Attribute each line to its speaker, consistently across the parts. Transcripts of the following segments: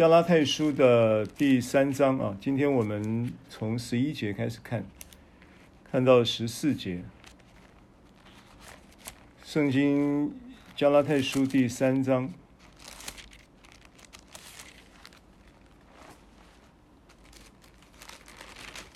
Speaker 1: 加拉太书的第三章啊，今天我们从十一节开始看，看到十四节。圣经加拉太书第三章，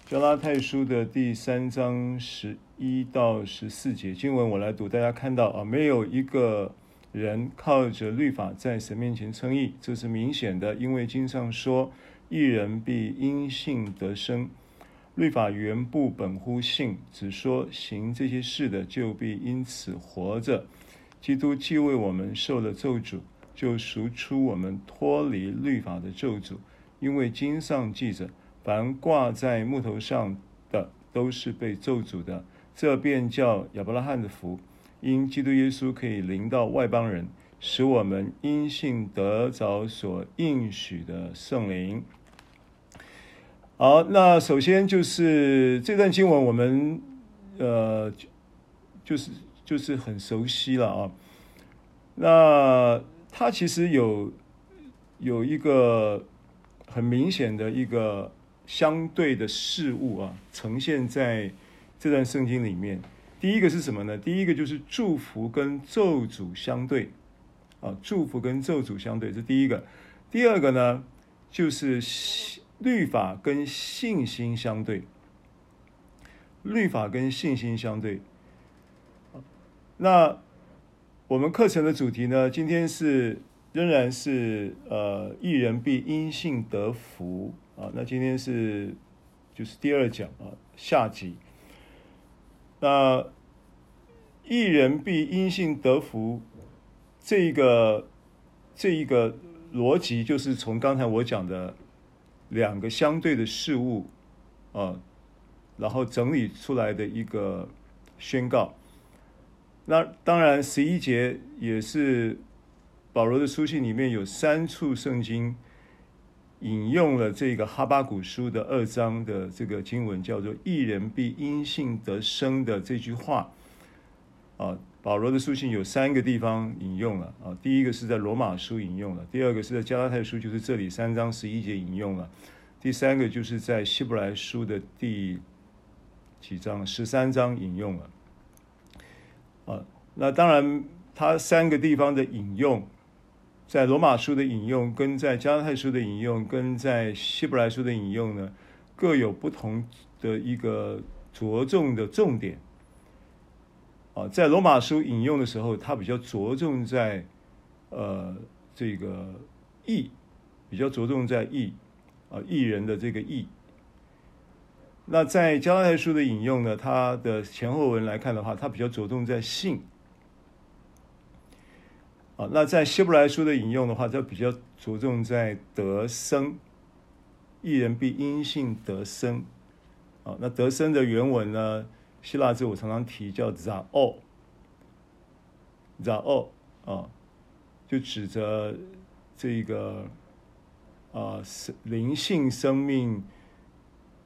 Speaker 1: 加拉太书的第三章十一到十四节经文，我来读，大家看到啊，没有一个。人靠着律法在神面前称义，这是明显的，因为经上说：“一人必因信得生。”律法原不本乎信，只说行这些事的就必因此活着。基督既为我们受了咒诅，就赎出我们脱离律法的咒诅，因为经上记着：“凡挂在木头上的，都是被咒诅的。”这便叫亚伯拉罕的福。因基督耶稣可以临到外邦人，使我们因信得着所应许的圣灵。好，那首先就是这段经文，我们呃，就是就是很熟悉了啊。那它其实有有一个很明显的一个相对的事物啊，呈现在这段圣经里面。第一个是什么呢？第一个就是祝福跟咒诅相对，啊，祝福跟咒诅相对，这第一个。第二个呢，就是律法跟信心相对，律法跟信心相对。那我们课程的主题呢，今天是仍然是呃，一人必因信得福啊。那今天是就是第二讲啊，下集。那一人必因信得福，这一个这一个逻辑就是从刚才我讲的两个相对的事物啊，然后整理出来的一个宣告。那当然，十一节也是保罗的书信里面有三处圣经引用了这个哈巴古书的二章的这个经文，叫做“一人必因信得生”的这句话。啊，保罗的书信有三个地方引用了啊。第一个是在罗马书引用了，第二个是在加拉太书，就是这里三章十一节引用了，第三个就是在希伯来书的第几章十三章引用了。啊，那当然，他三个地方的引用，在罗马书的引用，跟在加拉太书的引用，跟在希伯来书的引用呢，各有不同的一个着重的重点。啊，在罗马书引用的时候，它比较着重在，呃，这个义，比较着重在义，啊，义人的这个义。那在加拉太书的引用呢，它的前后文来看的话，它比较着重在信。啊，那在希伯来书的引用的话，它比较着重在得生，一人必因信得生。啊，那得生的原文呢？希腊字我常常提叫 “zao”，zao 啊，就指着这个啊灵性生命，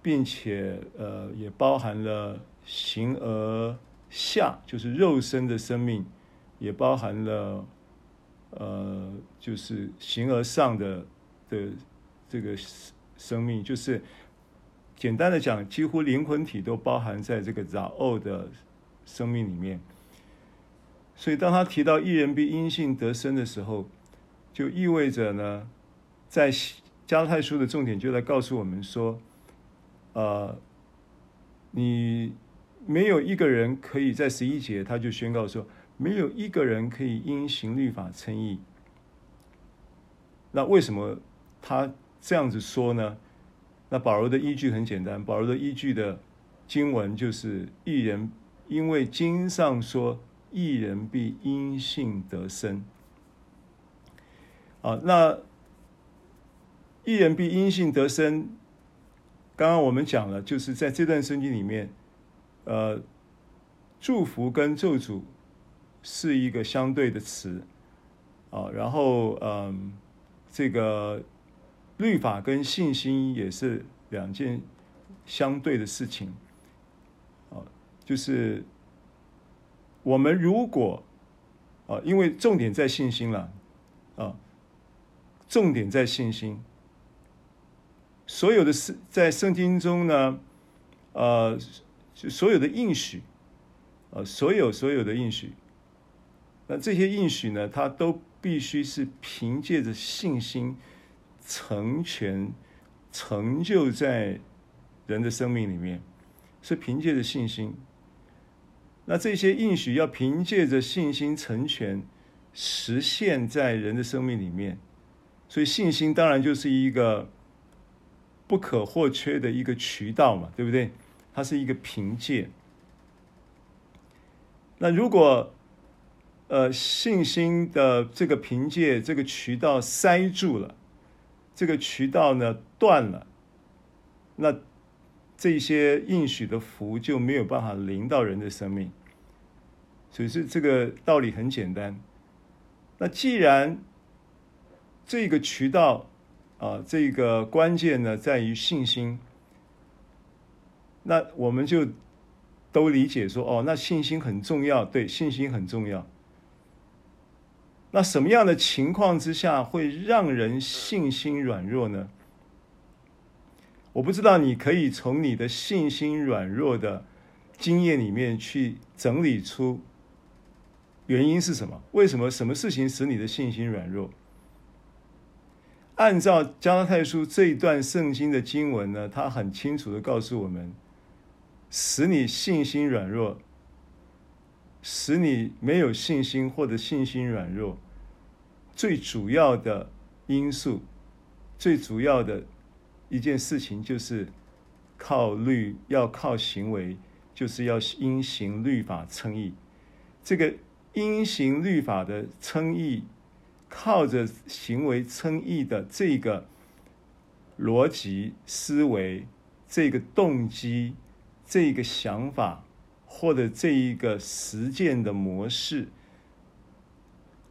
Speaker 1: 并且呃也包含了形而下，就是肉身的生命，也包含了呃就是形而上的的这个生命，就是。简单的讲，几乎灵魂体都包含在这个 zao 的生命里面。所以，当他提到一人必因信得生的时候，就意味着呢，在加拉太书的重点就在告诉我们说，呃，你没有一个人可以在十一节，他就宣告说，没有一个人可以因行律法称义。那为什么他这样子说呢？那保罗的依据很简单，保罗的依据的经文就是一人，因为经上说一人必因信得生。啊，那一人必因信得生，刚刚我们讲了，就是在这段圣经里面，呃，祝福跟咒诅是一个相对的词，啊，然后嗯、这个。律法跟信心也是两件相对的事情，啊，就是我们如果啊，因为重点在信心了，啊，重点在信心。所有的圣在圣经中呢，呃，所有的应许，呃，所有所有的应许，那这些应许呢，它都必须是凭借着信心成全、成就在人的生命里面，是凭借着信心。那这些应许要凭借着信心成全，实现在人的生命里面，所以信心当然就是一个。不可或缺的一个渠道嘛，对不对？它是一个凭借。那如果呃信心的这个凭借这个渠道塞住了，这个渠道呢断了，那这些应许的福就没有办法临到人的生命。所以是这个道理很简单。那既然这个渠道，啊，这个关键呢在于信心。那我们就都理解说，哦，那信心很重要，对，信心很重要。那什么样的情况之下会让人信心软弱呢？我不知道，你可以从你的信心软弱的经验里面去整理出原因是什么？为什么什么事情使你的信心软弱？按照加拉太书这一段圣经的经文呢，他很清楚的告诉我们，使你信心软弱，使你没有信心或者信心软弱，最主要的因素，最主要的一件事情就是靠律，要靠行为，就是要因行律法称义。这个因行律法的称义。靠着行为称义的这个逻辑思维、这个动机、这个想法，或者这一个实践的模式，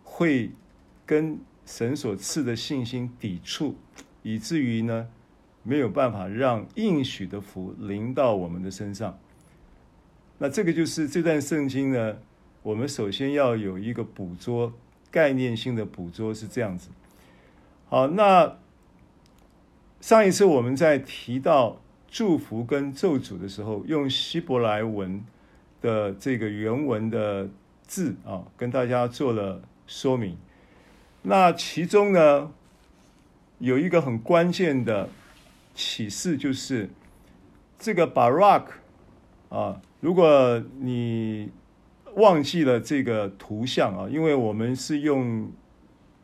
Speaker 1: 会跟神所赐的信心抵触，以至于呢，没有办法让应许的福临到我们的身上。那这个就是这段圣经呢，我们首先要有一个捕捉。概念性的捕捉是这样子。好，那上一次我们在提到祝福跟咒诅的时候，用希伯来文的这个原文的字啊，跟大家做了说明。那其中呢，有一个很关键的启示，就是这个 Barak 啊，如果你忘记了这个图像啊，因为我们是用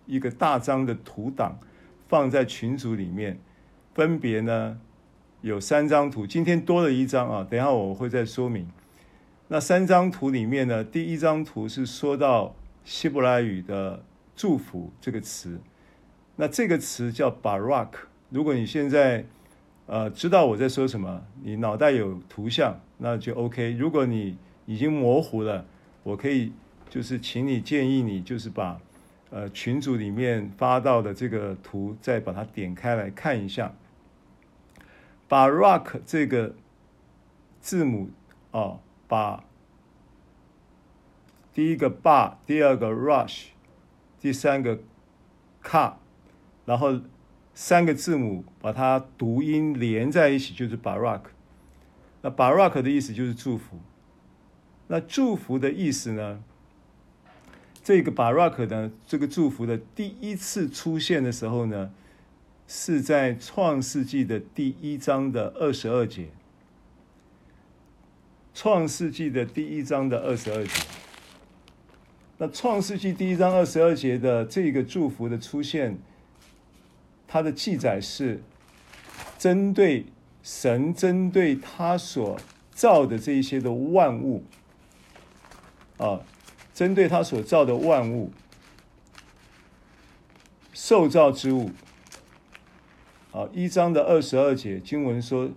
Speaker 1: 一个大张的图档放在群组里面，分别呢有三张图，今天多了一张啊，等下我会再说明。那三张图里面呢，第一张图是说到希伯来语的祝福这个词，那这个词叫 Barak。如果你现在呃知道我在说什么，你脑袋有图像，那就 OK。如果你已经模糊了，我可以就是请你建议你就是把呃群组里面发到的这个图再把它点开来看一下。Barak 这个字母啊，把第一个 Ba，第二个 Rush，第三个 car，然后三个字母把它读音连在一起就是 Barak。那 Barak 的意思就是祝福。那祝福的意思呢？这个 Barak 呢，这个祝福的第一次出现的时候呢，是在创世纪的第一章的二十二节。创世纪的第一章的二十二节。那创世纪第一章二十二节的这个祝福的出现，它的记载是针对神针对他所造的这一些的万物。啊，针对他所造的万物，受造之物，啊，一章的二十二节经文说，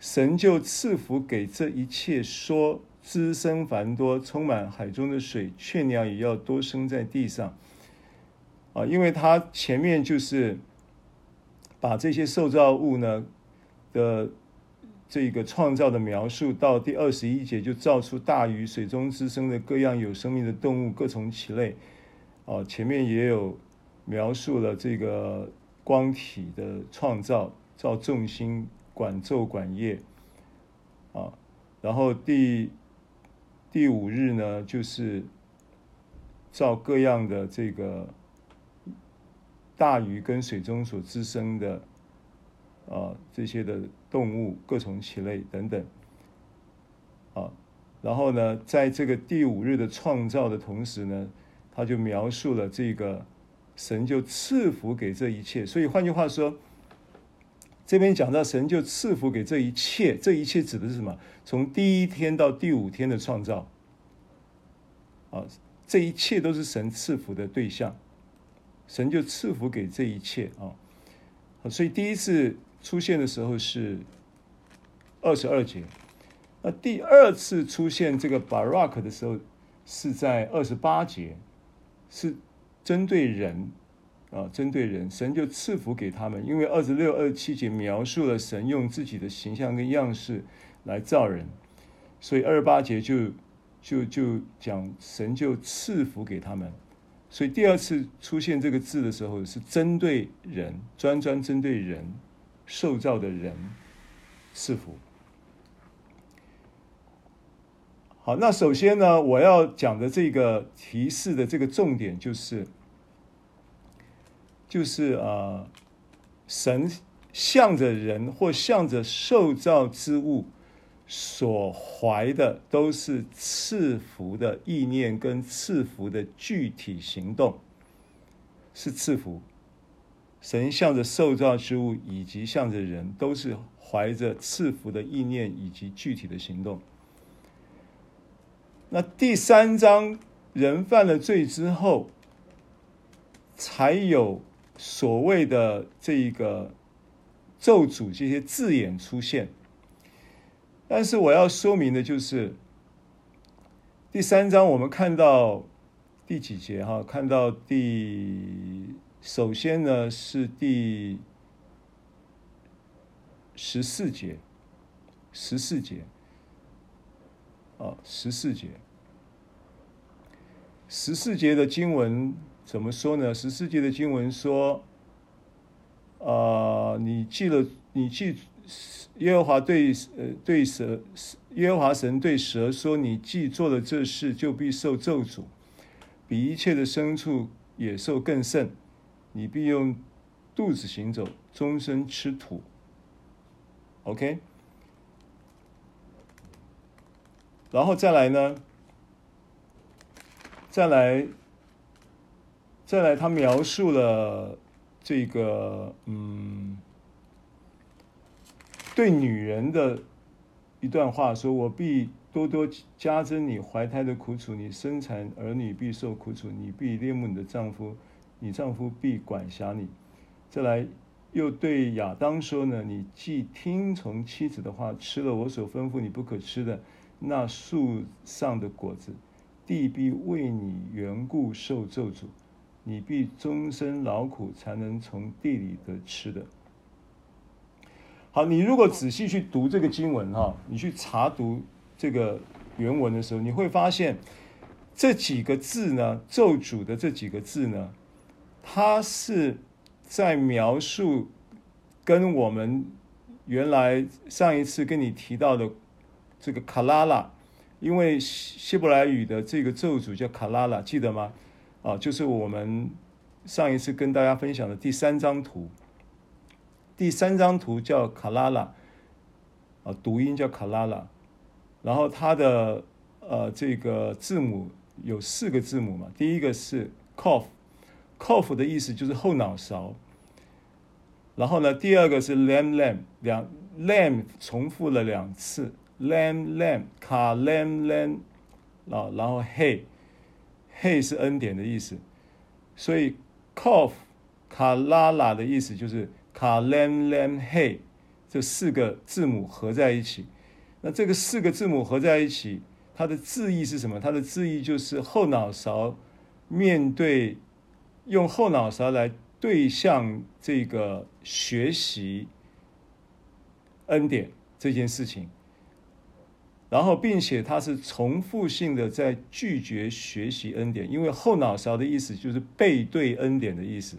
Speaker 1: 神就赐福给这一切，说滋生繁多，充满海中的水，雀鸟也要多生在地上。啊，因为他前面就是把这些受造物呢的。这个创造的描述到第二十一节就造出大鱼，水中滋生的各样有生命的动物，各从其类。哦，前面也有描述了这个光体的创造，造众星，管昼管夜，啊，然后第第五日呢，就是造各样的这个大鱼跟水中所滋生的啊这些的动物，各从其类等等，啊，然后呢，在这个第五日的创造的同时呢，他就描述了这个神就赐福给这一切，所以换句话说。这边讲到神就赐福给这一切，这一切指的是什么？从第一天到第五天的创造，啊，这一切都是神赐福的对象，神就赐福给这一切啊。所以第一次出现的时候是二十二节，那第二次出现这个 Barak 的时候是在二十八节，是针对人。啊，针对人，神就赐福给他们，因为二十六、二十七节描述了神用自己的形象跟样式来造人，所以二十八节就就就讲神就赐福给他们，所以第二次出现这个字的时候是针对人，专专针对人受造的人赐福。好，那首先呢，我要讲的这个提示的这个重点就是。就是啊，神向着人或向着受造之物所怀的，都是赐福的意念跟赐福的具体行动，是赐福。神向着受造之物以及向着人，都是怀着赐福的意念以及具体的行动。那第三章，人犯了罪之后，才有。所谓的这一个咒诅这些字眼出现，但是我要说明的就是，第三章我们看到第几节哈？看到第首先呢是第十四节，十四节，啊，十四节，十四节的经文。怎么说呢？十四节的经文说：“啊、你记了，你记耶和华对呃对蛇，耶和华神对蛇说，你既做了这事，就必受咒诅，比一切的牲畜野兽更甚。你必用肚子行走，终身吃土。”OK，然后再来呢？再来。再来，他描述了这个嗯，对女人的一段话，说：“我必多多加增你怀胎的苦楚，你生产儿女必受苦楚，你必恋慕你的丈夫，你丈夫必管辖你。”再来，又对亚当说呢：“你既听从妻子的话，吃了我所吩咐你不可吃的那树上的果子，地必为你缘故受咒诅。”你必终身劳苦，才能从地里得吃的。好，你如果仔细去读这个经文哈，你去查读这个原文的时候，你会发现这几个字呢，咒诅的这几个字呢，它是在描述跟我们原来上一次跟你提到的这个卡拉拉，因为希伯来语的这个咒诅叫卡拉拉，记得吗？啊，就是我们上一次跟大家分享的第三张图，第三张图叫卡拉拉，啊，读音叫卡拉拉，然后它的呃这个字母有四个字母嘛，第一个是 Kof，Kof 的意思就是后脑勺，然后呢，第二个是 Lam Lam，两 Lam 重复了两次，Lam Lam 卡 Lam Lam，啊，然后 Hey。嘿是恩典的意思，所以 Kof 卡拉拉的意思就是卡 Lam Lam Hey 这四个字母合在一起。那这个四个字母合在一起，它的字义是什么？它的字义就是后脑勺面对，用后脑勺来对向这个学习恩典这件事情。然后并且他是重复性的在拒绝学习恩典，因为后脑勺的意思就是背对恩典的意思，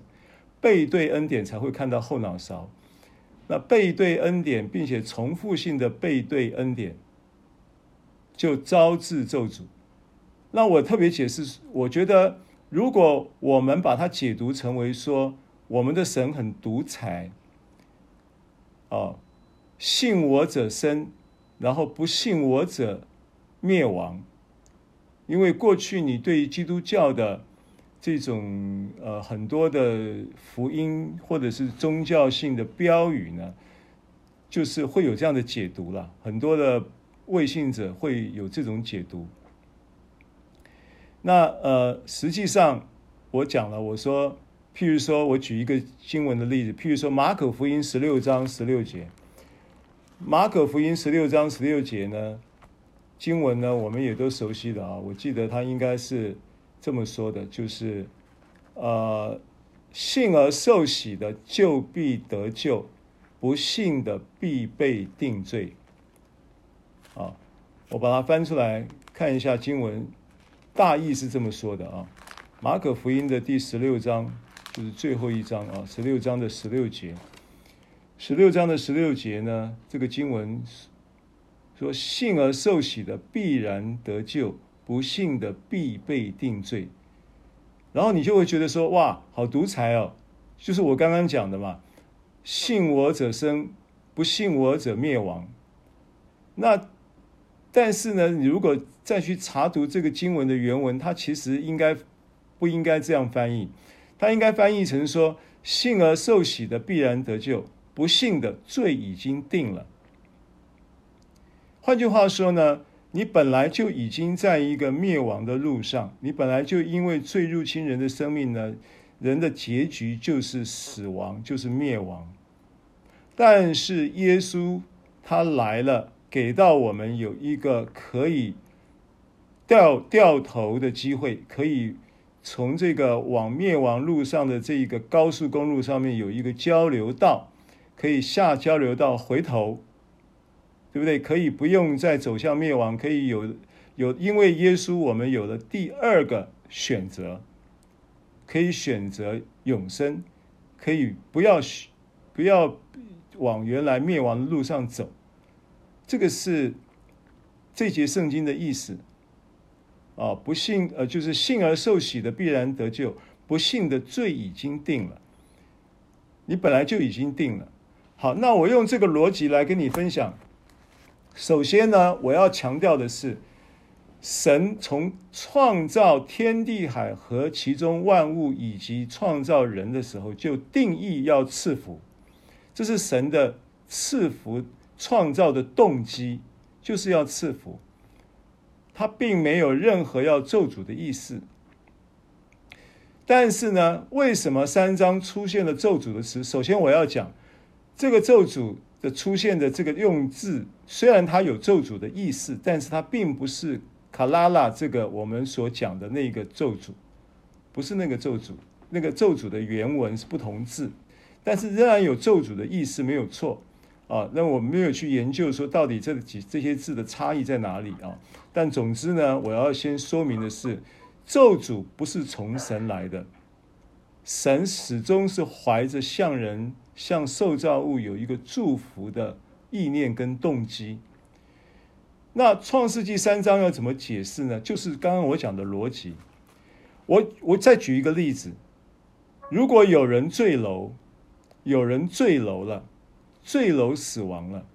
Speaker 1: 背对恩典才会看到后脑勺。那背对恩典，并且重复性的背对恩典，就招致咒诅。那我特别解释，我觉得如果我们把它解读成为说，我们的神很独裁，哦，信我者生，然后不信我者灭亡。因为过去你对基督教的。这种呃很多的福音或者是宗教性的标语呢，就是会有这样的解读了。很多的未信者会有这种解读。那呃，实际上我讲了，我说，譬如说我举一个经文的例子，譬如说马可福音十六章十六节，马可福音十六章十六节呢，经文呢我们也都熟悉的啊，我记得它应该是。这么说的，就是，呃，信而受洗的就必得救，不信的必被定罪。啊，我把它翻出来看一下经文，大意是这么说的啊。马可福音的第十六章就是最后一章啊，十六章的十六节，十六章的十六节呢，这个经文说，信而受洗的必然得救。不信的必被定罪，然后你就会觉得说：“哇，好独裁哦！”就是我刚刚讲的嘛，“信我者生，不信我者灭亡。”那但是呢，你如果再去查读这个经文的原文，它其实应该不应该这样翻译？它应该翻译成说：“信而受洗的必然得救，不信的罪已经定了。”换句话说呢？你本来就已经在一个灭亡的路上，你本来就因为罪入侵人的生命呢，人的结局就是死亡，就是灭亡。但是耶稣他来了，给到我们有一个可以掉掉头的机会，可以从这个往灭亡路上的这一个高速公路上面有一个交流道，可以下交流道回头。对不对？可以不用再走向灭亡，可以有有，因为耶稣，我们有了第二个选择，可以选择永生，可以不要不要往原来灭亡的路上走。这个是这节圣经的意思啊！不信呃，就是信而受洗的必然得救，不信的罪已经定了。你本来就已经定了。好，那我用这个逻辑来跟你分享。首先呢，我要强调的是，神从创造天地海和其中万物，以及创造人的时候，就定义要赐福，这是神的赐福创造的动机，就是要赐福。他并没有任何要咒诅的意思。但是呢，为什么三章出现了咒诅的词？首先我要讲这个咒诅。的出现的这个用字，虽然它有咒诅的意思，但是它并不是卡拉拉这个我们所讲的那个咒诅，不是那个咒诅，那个咒诅的原文是不同字，但是仍然有咒诅的意思，没有错啊。那我没有去研究说到底这几这些字的差异在哪里啊？但总之呢，我要先说明的是，咒诅不是从神来的，神始终是怀着向人。向受造物有一个祝福的意念跟动机。那创世纪三章要怎么解释呢？就是刚刚我讲的逻辑。我我再举一个例子：如果有人坠楼，有人坠楼了，坠楼死亡了，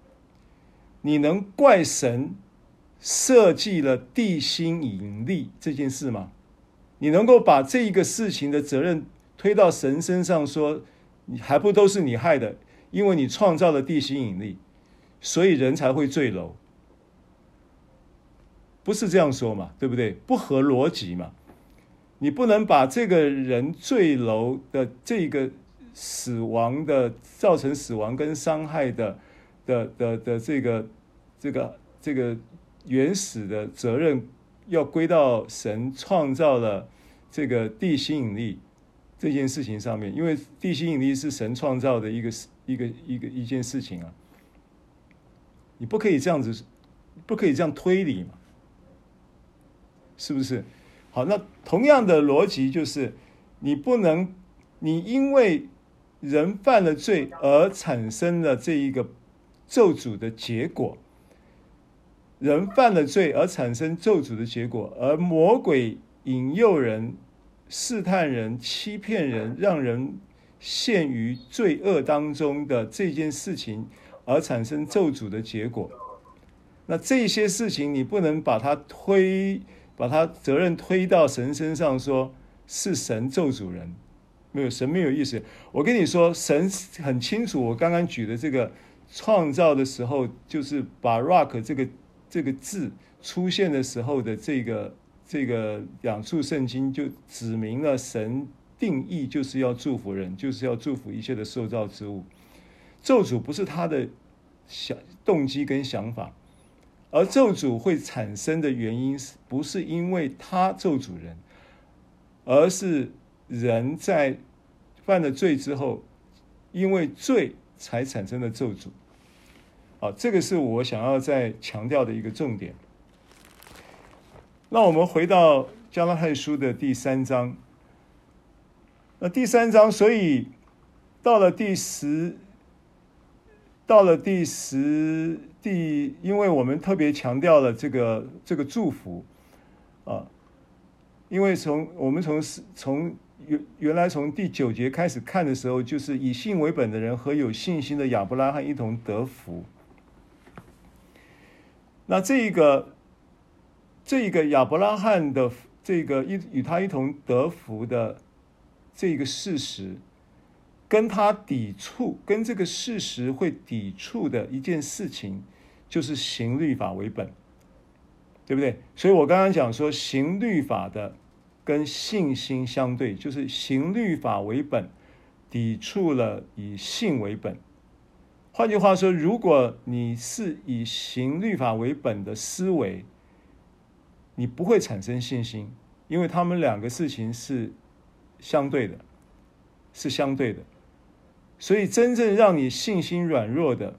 Speaker 1: 你能怪神设计了地心引力这件事吗？你能够把这一个事情的责任推到神身上说？你还不都是你害的？因为你创造了地心引力，所以人才会坠楼，不是这样说嘛？对不对？不合逻辑嘛？你不能把这个人坠楼的这个死亡的造成死亡跟伤害的的的的这个这个这个原始的责任，要归到神创造了这个地心引力。这件事情上面，因为地心引力是神创造的一个一个一个一件事情啊，你不可以这样子不可以这样推理嘛？是不是？好，那同样的逻辑就是，你不能，你因为人犯了罪而产生了这一个咒诅的结果，人犯了罪而产生咒诅的结果，而魔鬼引诱人、试探人、欺骗人，让人陷于罪恶当中的这件事情，而产生咒诅的结果。那这些事情你不能把它推，把它责任推到神身上，说是神咒诅人，没有神没有意思。我跟你说，神很清楚。我刚刚举的这个创造的时候，就是把 rock 这个这个字出现的时候的这个这个两处圣经，就指明了神定义就是要祝福人，就是要祝福一切的受造之物。咒诅不是他的想动机跟想法。而咒诅会产生的原因，是不是因为他咒诅人，而是人在犯了罪之后，因为罪才产生的咒诅。好，这个是我想要再强调的一个重点。那我们回到加拉太书的第三章。那第三章，所以到了第十。到了第十第，因为我们特别强调了这个这个祝福啊，因为从我们从从原原来从第九节开始看的时候，就是以信为本的人和有信心的亚伯拉罕一同得福。那这一个这个亚伯拉罕的这个一与他一同得福的这个事实。跟他抵触，跟这个事实会抵触的一件事情，就是行律法为本，对不对？所以我刚刚讲说，行律法的跟信心相对，就是行律法为本，抵触了以信为本。换句话说，如果你是以行律法为本的思维，你不会产生信心，因为他们两个事情是相对的，是相对的。所以，真正让你信心软弱的，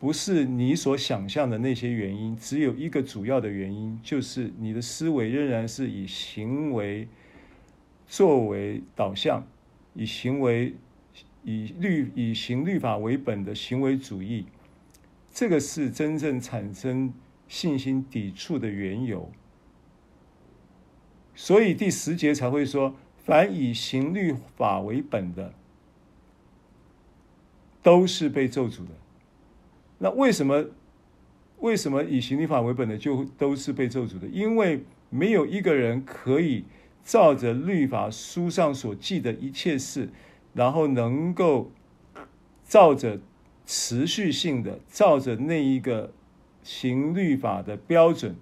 Speaker 1: 不是你所想象的那些原因，只有一个主要的原因，就是你的思维仍然是以行为作为导向，以行为以律以行律法为本的行为主义，这个是真正产生信心抵触的缘由。所以第十节才会说：凡以行律法为本的。都是被咒诅的。那为什么？为什么以行律法为本的就都是被咒诅的？因为没有一个人可以照着律法书上所记的一切事，然后能够照着持续性的，照着那一个行律法的标准，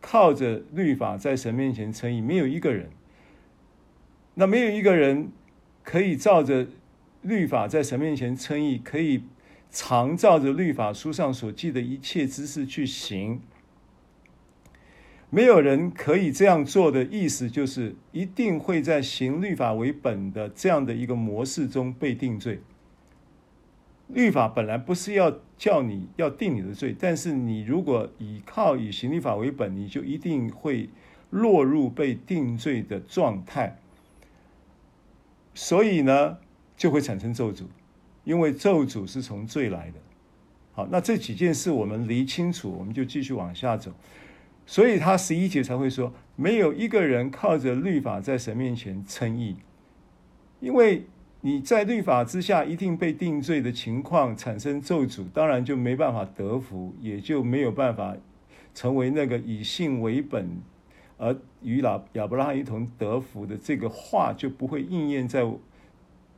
Speaker 1: 靠着律法在神面前称义，没有一个人。那没有一个人可以照着。律法在神面前称义，可以常照着律法书上所记的一切知识去行。没有人可以这样做的意思，就是一定会在行律法为本的这样的一个模式中被定罪。律法本来不是要叫你要定你的罪，但是你如果依靠以行律法为本，你就一定会落入被定罪的状态。所以呢，就会产生咒诅，因为咒诅是从罪来的。好，那这几件事我们理清楚，我们就继续往下走。所以他十一节才会说，没有一个人靠着律法在神面前称义，因为你在律法之下一定被定罪的情况产生咒诅，当然就没办法得福，也就没有办法成为那个以信为本而与老亚伯拉罕一同得福的这个话就不会应验在。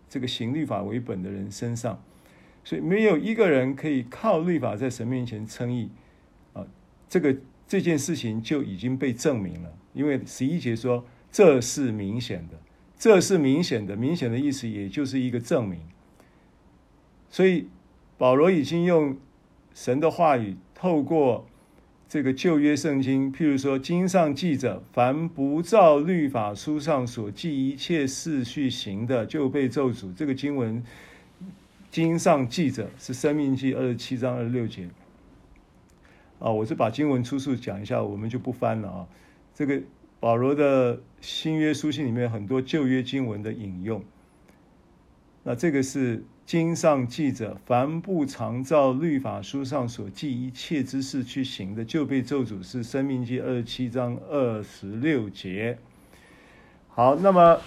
Speaker 1: 这个行律法为本的人身上，所以没有一个人可以靠律法在神面前称义啊！这个这件事情就已经被证明了，因为十一节说这是明显的，这是明显的，明显的意思也就是一个证明。所以保罗已经用神的话语透过。这个旧约圣经，譬如说，经上记着，凡不照律法书上所记一切事去行的，就被咒诅。这个经文，经上记着是《生命记》二十七章二十六节。啊，我是把经文出处讲一下，我们就不翻了啊。这个保罗的新约书信里面很多旧约经文的引用，那这个是经上记着，凡不常照律法书上所记一切之事去行的，就被咒诅，是生命记二十七章二十六节。好，那么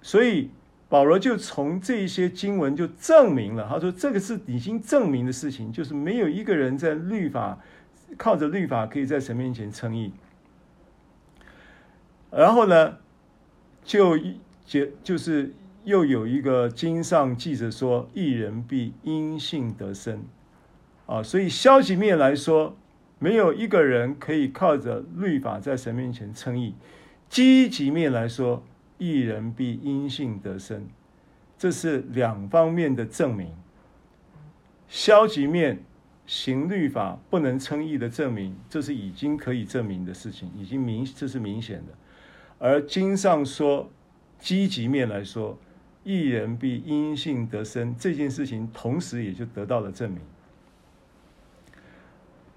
Speaker 1: 所以。保罗就从这些经文就证明了，他说这个是已经证明的事情，就是没有一个人在律法靠着律法可以在神面前称义。然后呢，就就就是又有一个经上记着说，一人必因信得生啊，所以消极面来说，没有一个人可以靠着律法在神面前称义；积极面来说。一人必因信得生，这是两方面的证明。消极面行律法不能称义的证明，这是已经可以证明的事情，已经明这是明显的。而经上说，积极面来说，一人必因信得生这件事情，同时也就得到了证明。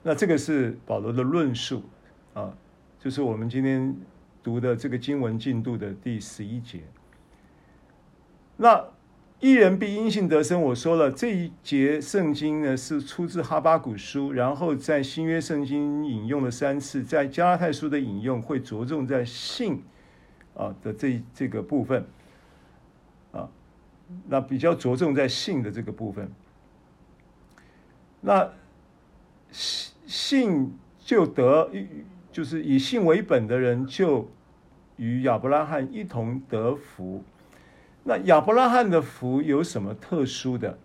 Speaker 1: 那这个是保罗的论述啊，就是我们今天。读的这个经文进度的第十一节，那一人必因信得生。我说了这一节圣经呢是出自哈巴谷书，然后在新约圣经引用了三次，在加拉太书的引用会着重在信啊的这这个部分啊，那比较着重在信的这个部分。那信就得。就是以信为本的人，就与亚伯拉罕一同得福。那亚伯拉罕的福有什么特殊的？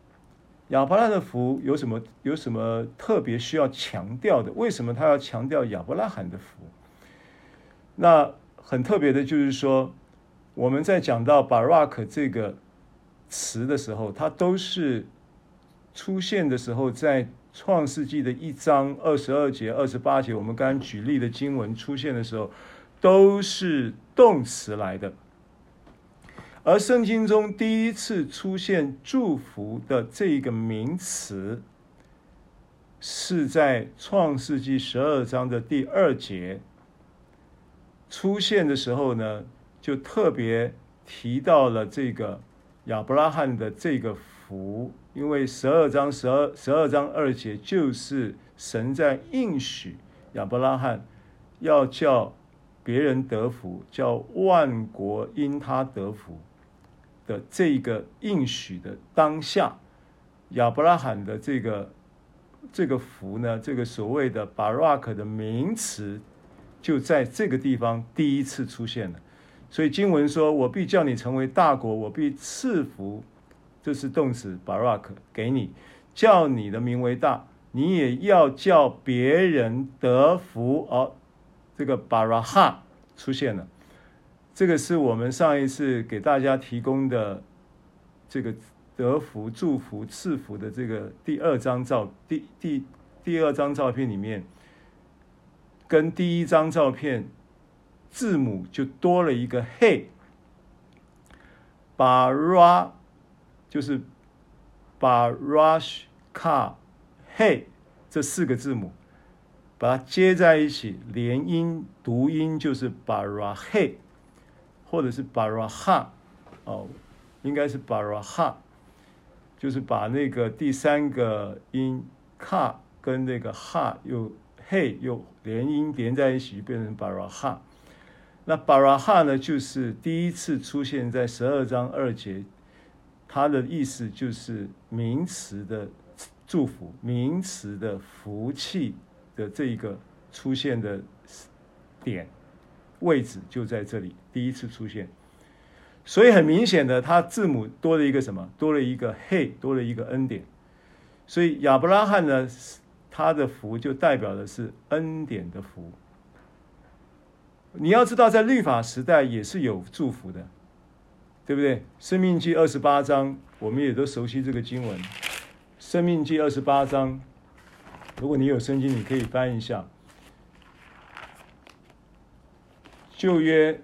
Speaker 1: 亚伯拉罕的福有什么有什么特别需要强调的？为什么他要强调亚伯拉罕的福？那很特别的就是说，我们在讲到 Barak 这个词的时候，它都是出现的时候在。创世纪的一章二十二节、二十八节，我们刚刚举例的经文出现的时候，都是动词来的。而圣经中第一次出现祝福的这个名词，是在创世纪十二章的第二节出现的时候呢，就特别提到了这个亚伯拉罕的这个福。因为十二章十二十二章二节就是神在应许亚伯拉罕要叫别人得福，叫万国因他得福的这个应许的当下，亚伯拉罕的这个这个福呢，这个所谓的 Barak 的名词就在这个地方第一次出现了。所以经文说：“我必叫你成为大国，我必赐福。”这是动词 Barak 给你，叫你的名为大，你也要叫别人得福。哦，这个 Barah 出现了，这个是我们上一次给大家提供的这个得福、祝福、赐福的这个第二张照第第第二张照片里面，跟第一张照片字母就多了一个 Hey，Barah。就是把 Rush Car Hey 这四个字母把它接在一起，连音读音就是 Barah 或者是 Barah 哦，应该是 Barah 就是把那个第三个音 Car 跟那个 Ha 又 Hey 又连音连在一起，变成 Barah。那 Barah 呢，就是第一次出现在十二章二节。它的意思就是名词的祝福，名词的福气的这一个出现的点位置就在这里，第一次出现。所以很明显的，它字母多了一个什么？多了一个嘿，多了一个恩典。所以亚伯拉罕呢，他的福就代表的是恩典的福。你要知道，在律法时代也是有祝福的。对不对？生命记二十八章，我们也都熟悉这个经文。生命记二十八章，如果你有圣经，你可以翻一下。旧约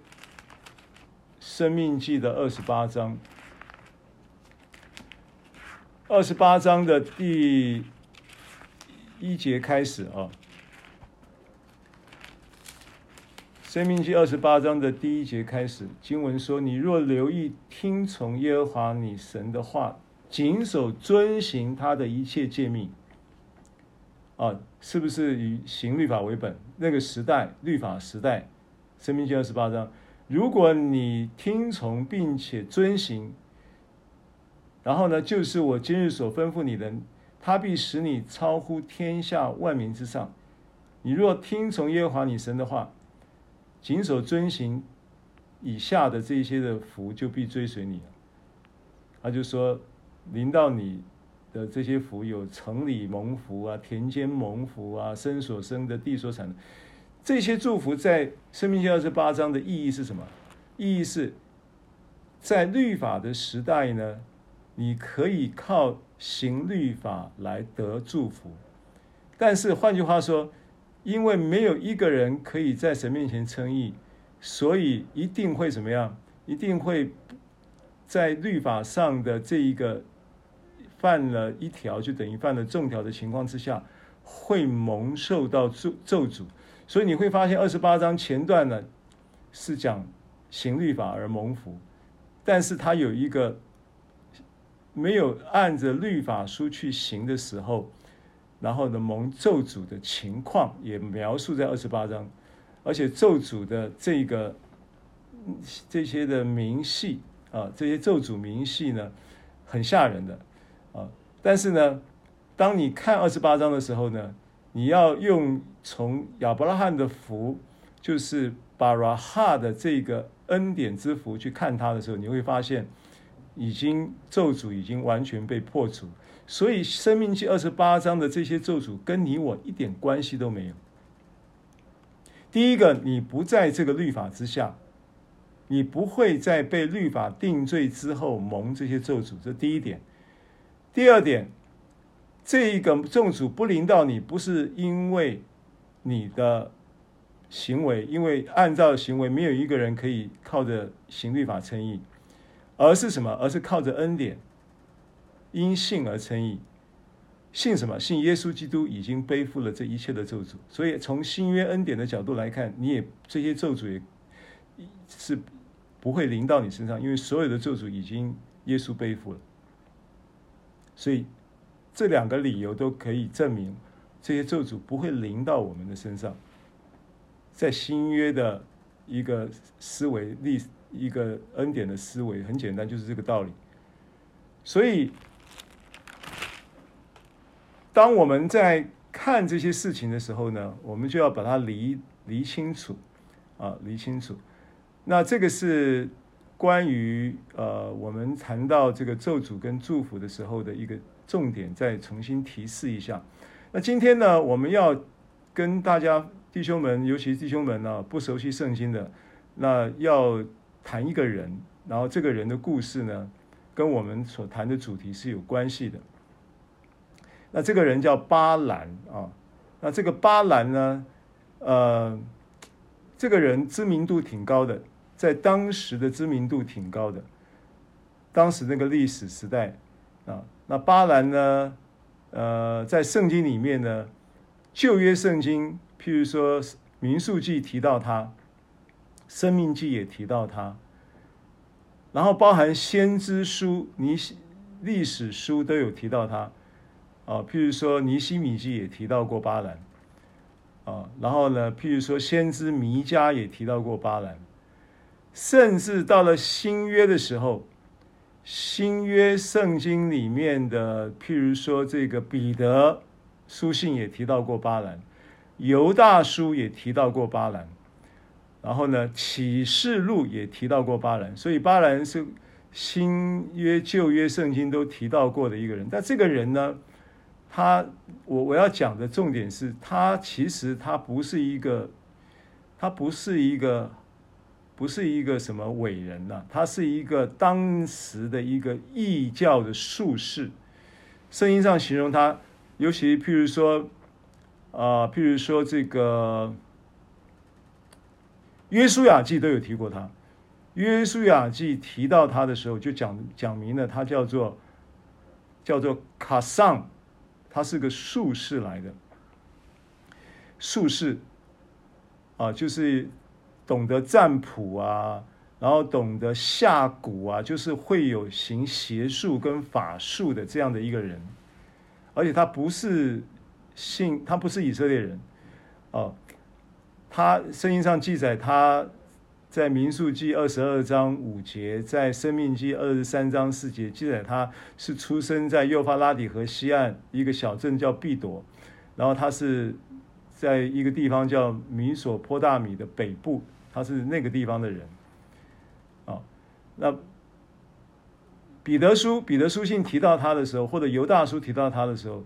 Speaker 1: 生命记的二十八章，二十八章的第一节开始啊，《生命记》二十八章的第一节开始，经文说：“你若留意听从耶和华你神的话，谨守遵行他的一切诫命。”啊，是不是以行律法为本？那个时代，律法时代，《生命记》二十八章，如果你听从并且遵行，然后呢，就是我今日所吩咐你的。他必使你超乎天下万民之上。你若听从耶和华你神的话，谨守遵行以下的这些的福，就必追随你了。他就说，临到你。的这些福有城里蒙福啊，田间蒙福啊，生所生的，地所产的，这些祝福在申命记二十八章的意义是什么？意义是，在律法的时代呢，你可以靠行律法来得祝福，但是换句话说，因为没有一个人可以在神面前称义，所以一定会怎么样？一定会在律法上的这一个。犯了一条，就等于犯了重条的情况之下，会蒙受到咒咒诅。所以你会发现二十八章前段呢，是讲行律法而蒙福，但是他有一个没有按着律法书去行的时候，然后呢蒙咒诅的情况也描述在二十八章，而且咒诅的这个这些的明细啊，这些咒诅明细呢，很吓人的。啊，但是呢，当你看二十八章的时候呢，你要用从亚伯拉罕的福，就是巴拉哈的这个恩典之福去看他的时候，你会发现，已经咒诅已经完全被破除。所以生命记二十八章的这些咒诅跟你我一点关系都没有。第一个，你不在这个律法之下，你不会在被律法定罪之后蒙这些咒诅，这第一点。第二点，这一个咒诅不临到你，不是因为你的行为，因为按照行为，没有一个人可以靠着行律法称义，而是什么？而是靠着恩典，因信而称义。信什么？信耶稣基督已经背负了这一切的咒诅。所以从新约恩典的角度来看，你也这些咒诅也是不会临到你身上，因为所有的咒诅已经耶稣背负了。所以，这两个理由都可以证明，这些咒诅不会临到我们的身上。在新约的一个思维、历一个恩典的思维，很简单，就是这个道理。所以，当我们在看这些事情的时候呢，我们就要把它理理清楚，啊，理清楚。那这个是。关于呃，我们谈到这个咒诅跟祝福的时候的一个重点，再重新提示一下。那今天呢，我们要跟大家弟兄们，尤其弟兄们呢，不熟悉圣经的，那要谈一个人，然后这个人的故事呢，跟我们所谈的主题是有关系的。那这个人叫巴兰啊，那这个巴兰呢，呃，这个人知名度挺高的。在当时的知名度挺高的，当时那个历史时代啊，那巴兰呢，呃，在圣经里面呢，旧约圣经，譬如说民数记提到他，生命记也提到他，然后包含先知书、尼西历史书都有提到他，啊，譬如说尼希米记也提到过巴兰，啊，然后呢，譬如说先知弥迦也提到过巴兰。甚至到了新约的时候，新约圣经里面的，譬如说这个彼得书信也提到过巴兰，犹大书也提到过巴兰，然后呢，启示录也提到过巴兰，所以巴兰是新约旧约圣经都提到过的一个人。但这个人呢，他我我要讲的重点是他其实他不是一个，他不是一个。不是一个什么伟人呐、他是一个当时的一个异教的术士。圣经上形容他，尤其譬如说，啊、譬如说这个约书亚记都有提过他。约书亚记提到他的时候，就讲讲明了他叫做叫做卡桑，他是个术士来的。术士啊，就是。懂得占卜啊，然后懂得下蛊啊，就是会有行邪术跟法术的这样的一个人，而且他不是信，他不是以色列人，哦，他圣经上记载他在民数记二十二章五节，在生命记二十三章四节记载他是出生在幼发拉底河西岸一个小镇叫毕朵，然后他是。在一个地方叫米索坡大米的北部，他是那个地方的人，啊，那彼得书彼得书信提到他的时候，或者犹大书提到他的时候，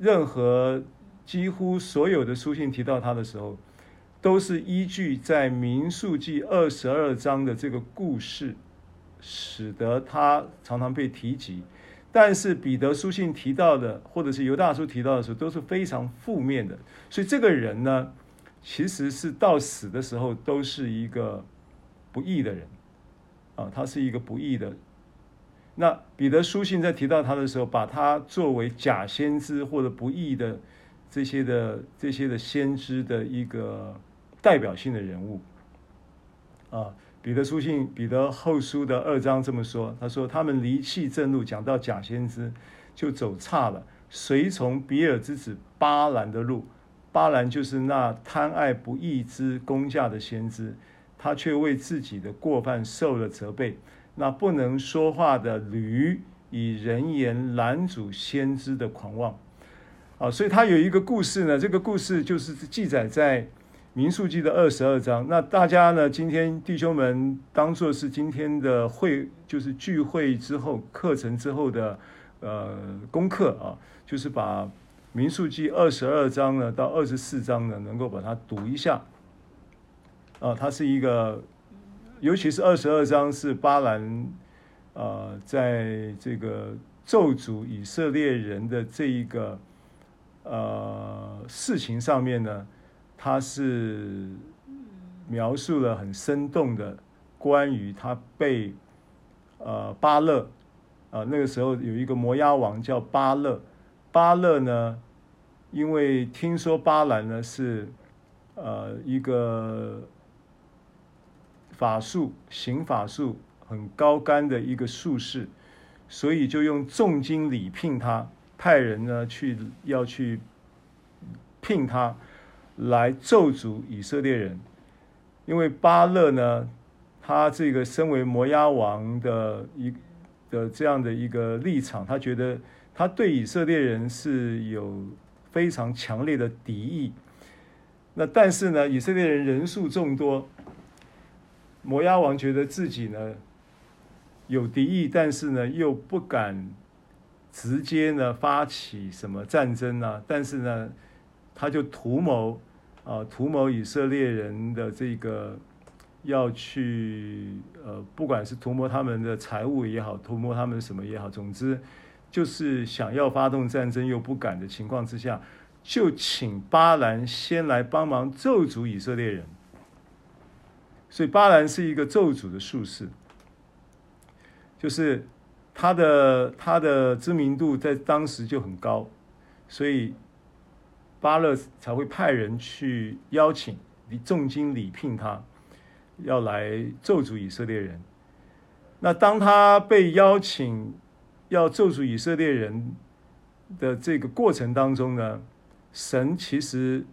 Speaker 1: 任何几乎所有的书信提到他的时候，都是依据在民数记二十二章的这个故事，使得他常常被提及。但是彼得书信提到的，或者是犹大书提到的时候，都是非常负面的。所以这个人呢，其实是到死的时候都是一个不义的人啊，他是一个不义的。那彼得书信在提到他的时候，把他作为假先知或者不义的这些的这些的先知的一个代表性的人物啊。彼得书信，彼得后书的二章这么说：“他说他们离弃正路，讲到假先知，就走岔了，随从比尔之子巴兰的路。巴兰就是那贪爱不义之工价的先知，他却为自己的过犯受了责备。那不能说话的驴，以人言拦阻先知的狂妄。啊，所以他有一个故事呢，这个故事就是记载在。”民数记的二十二章，那大家呢？今天弟兄们当做是今天的会，就是聚会之后课程之后的呃功课啊，就是把民数记二十二章呢到二十四章呢，能够把它读一下。啊，它是一个，尤其是二十二章是巴兰啊，在这个咒诅以色列人的这一个呃事情上面呢。他是描述了很生动的关于他被呃巴勒、呃、那个时候有一个摩押王叫巴勒，巴勒呢，因为听说巴兰呢是呃一个法术行法术很高干的一个术士，所以就用重金礼聘他，派人呢去要去聘他。来咒诅以色列人，因为巴勒呢，他这个身为摩押王的一的这样的一个立场，他觉得他对以色列人是有非常强烈的敌意。那但是呢，以色列人人数众多，摩押王觉得自己呢有敌意，但是呢又不敢直接呢发起什么战争啊，但是呢，他就图谋。啊，图谋以色列人的这个要去呃，不管是图谋他们的财物也好，图谋他们什么也好，总之就是想要发动战争又不敢的情况之下，就请巴兰先来帮忙咒诅以色列人。所以巴兰是一个咒诅的术士，就是他的他的知名度在当时就很高，所以。巴勒才会派人去邀请，重金礼聘他，要来咒诅以色列人。那当他被邀请要咒诅以色列人的这个过程当中呢，神其实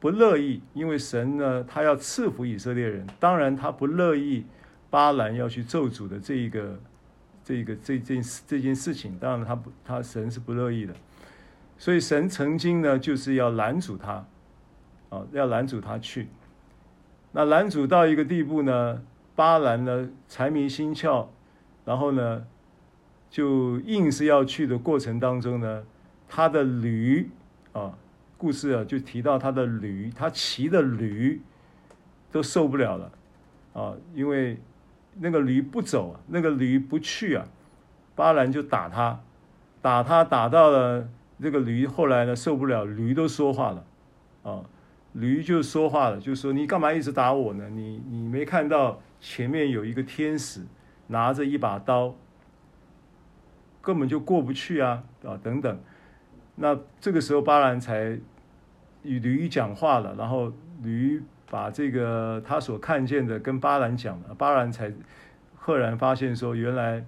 Speaker 1: 不乐意，因为神呢，他要赐福以色列人，当然他不乐意巴兰要去咒诅的这一个、这个、这件事、这件事情，当然他不，他神是不乐意的。所以神曾经呢，就是要拦阻他，啊，要拦阻他去。那拦阻到一个地步呢，巴兰呢财迷心窍，然后呢，就硬是要去的过程当中呢，他的驴啊，故事啊就提到他的驴，他骑的驴都受不了了，啊，因为那个驴不走啊，那个驴不去啊，巴兰就打他，打他打到了。这个驴后来呢受不了，驴都说话了，啊，驴就说话了，就说你干嘛一直打我呢？你你没看到前面有一个天使拿着一把刀，根本就过不去啊啊等等。那这个时候巴兰才与驴讲话了，然后驴把这个他所看见的跟巴兰讲了，巴兰才赫然发现说，原来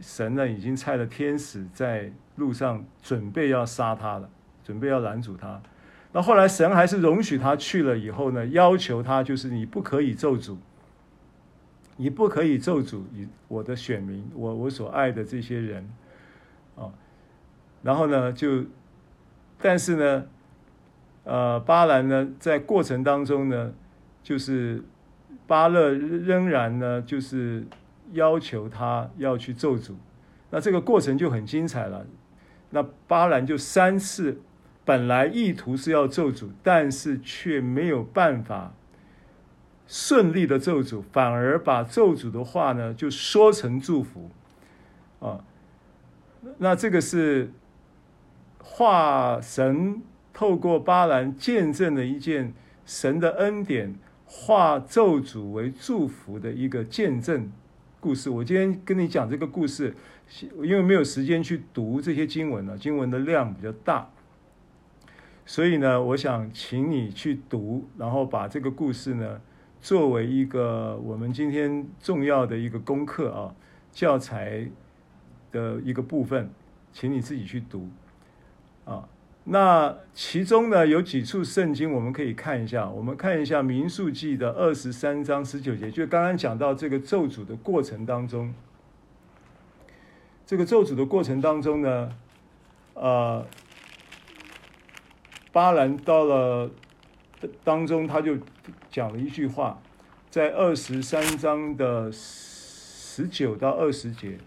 Speaker 1: 神呢已经差了天使在路上准备要杀他了，准备要拦阻他。那后来神还是容许他去了以后呢，要求他就是你不可以咒诅，你不可以咒诅你我的选民，我我所爱的这些人，啊，然后呢就，但是呢。呃，巴兰呢，在过程当中呢，就是巴勒仍然呢，就是要求他要去咒诅，那这个过程就很精彩了。那巴兰就三次，本来意图是要咒诅，但是却没有办法顺利的咒诅，反而把咒诅的话呢，就说成祝福啊。那这个是化神。透过巴兰见证了一件神的恩典化咒诅为祝福的一个见证故事。我今天跟你讲这个故事，因为没有时间去读这些经文了，经文的量比较大，所以呢，我想请你去读，然后把这个故事呢作为一个我们今天重要的一个功课啊，教材的一个部分，请你自己去读啊。那其中呢，有几处圣经我们可以看一下，我们看一下民数记的二十三章十九节，就刚刚讲到这个咒诅的过程当中，这个咒诅的过程当中呢，呃，巴兰到了当中，他就讲了一句话，在二十三章的十九到二十节，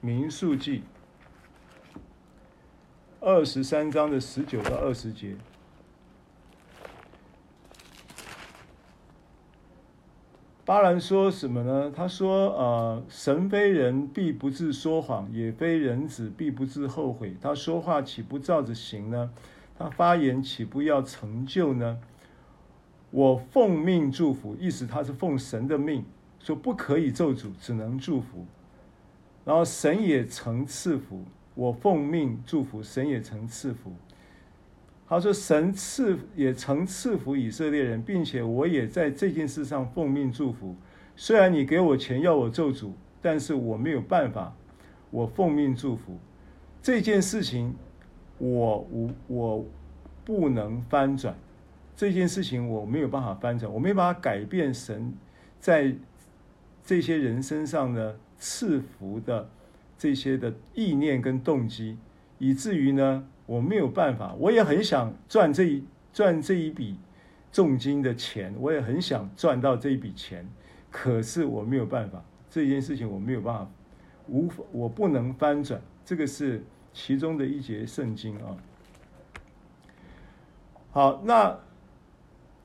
Speaker 1: 民数记。二十三章的十九到二十节，巴兰说什么呢？他说：“呃，神非人，必不自说谎；也非人子，必不自后悔。他说话岂不照着行呢？他发言岂不要成就呢？我奉命祝福，意思他是奉神的命，说不可以咒诅，只能祝福。然后神也曾赐福。”我奉命祝福，神也曾赐福。他说：“神赐也曾赐福以色列人，并且我也在这件事上奉命祝福。虽然你给我钱要我咒诅，但是我没有办法。我奉命祝福这件事情，我无我不能翻转。这件事情我没有办法翻转，我没办法改变神在这些人身上的赐福的。”这些的意念跟动机，以至于呢，我没有办法。我也很想赚这一赚这一笔重金的钱，我也很想赚到这一笔钱，可是我没有办法。这件事情我没有办法，无法，我不能翻转。这个是其中的一节圣经啊。好，那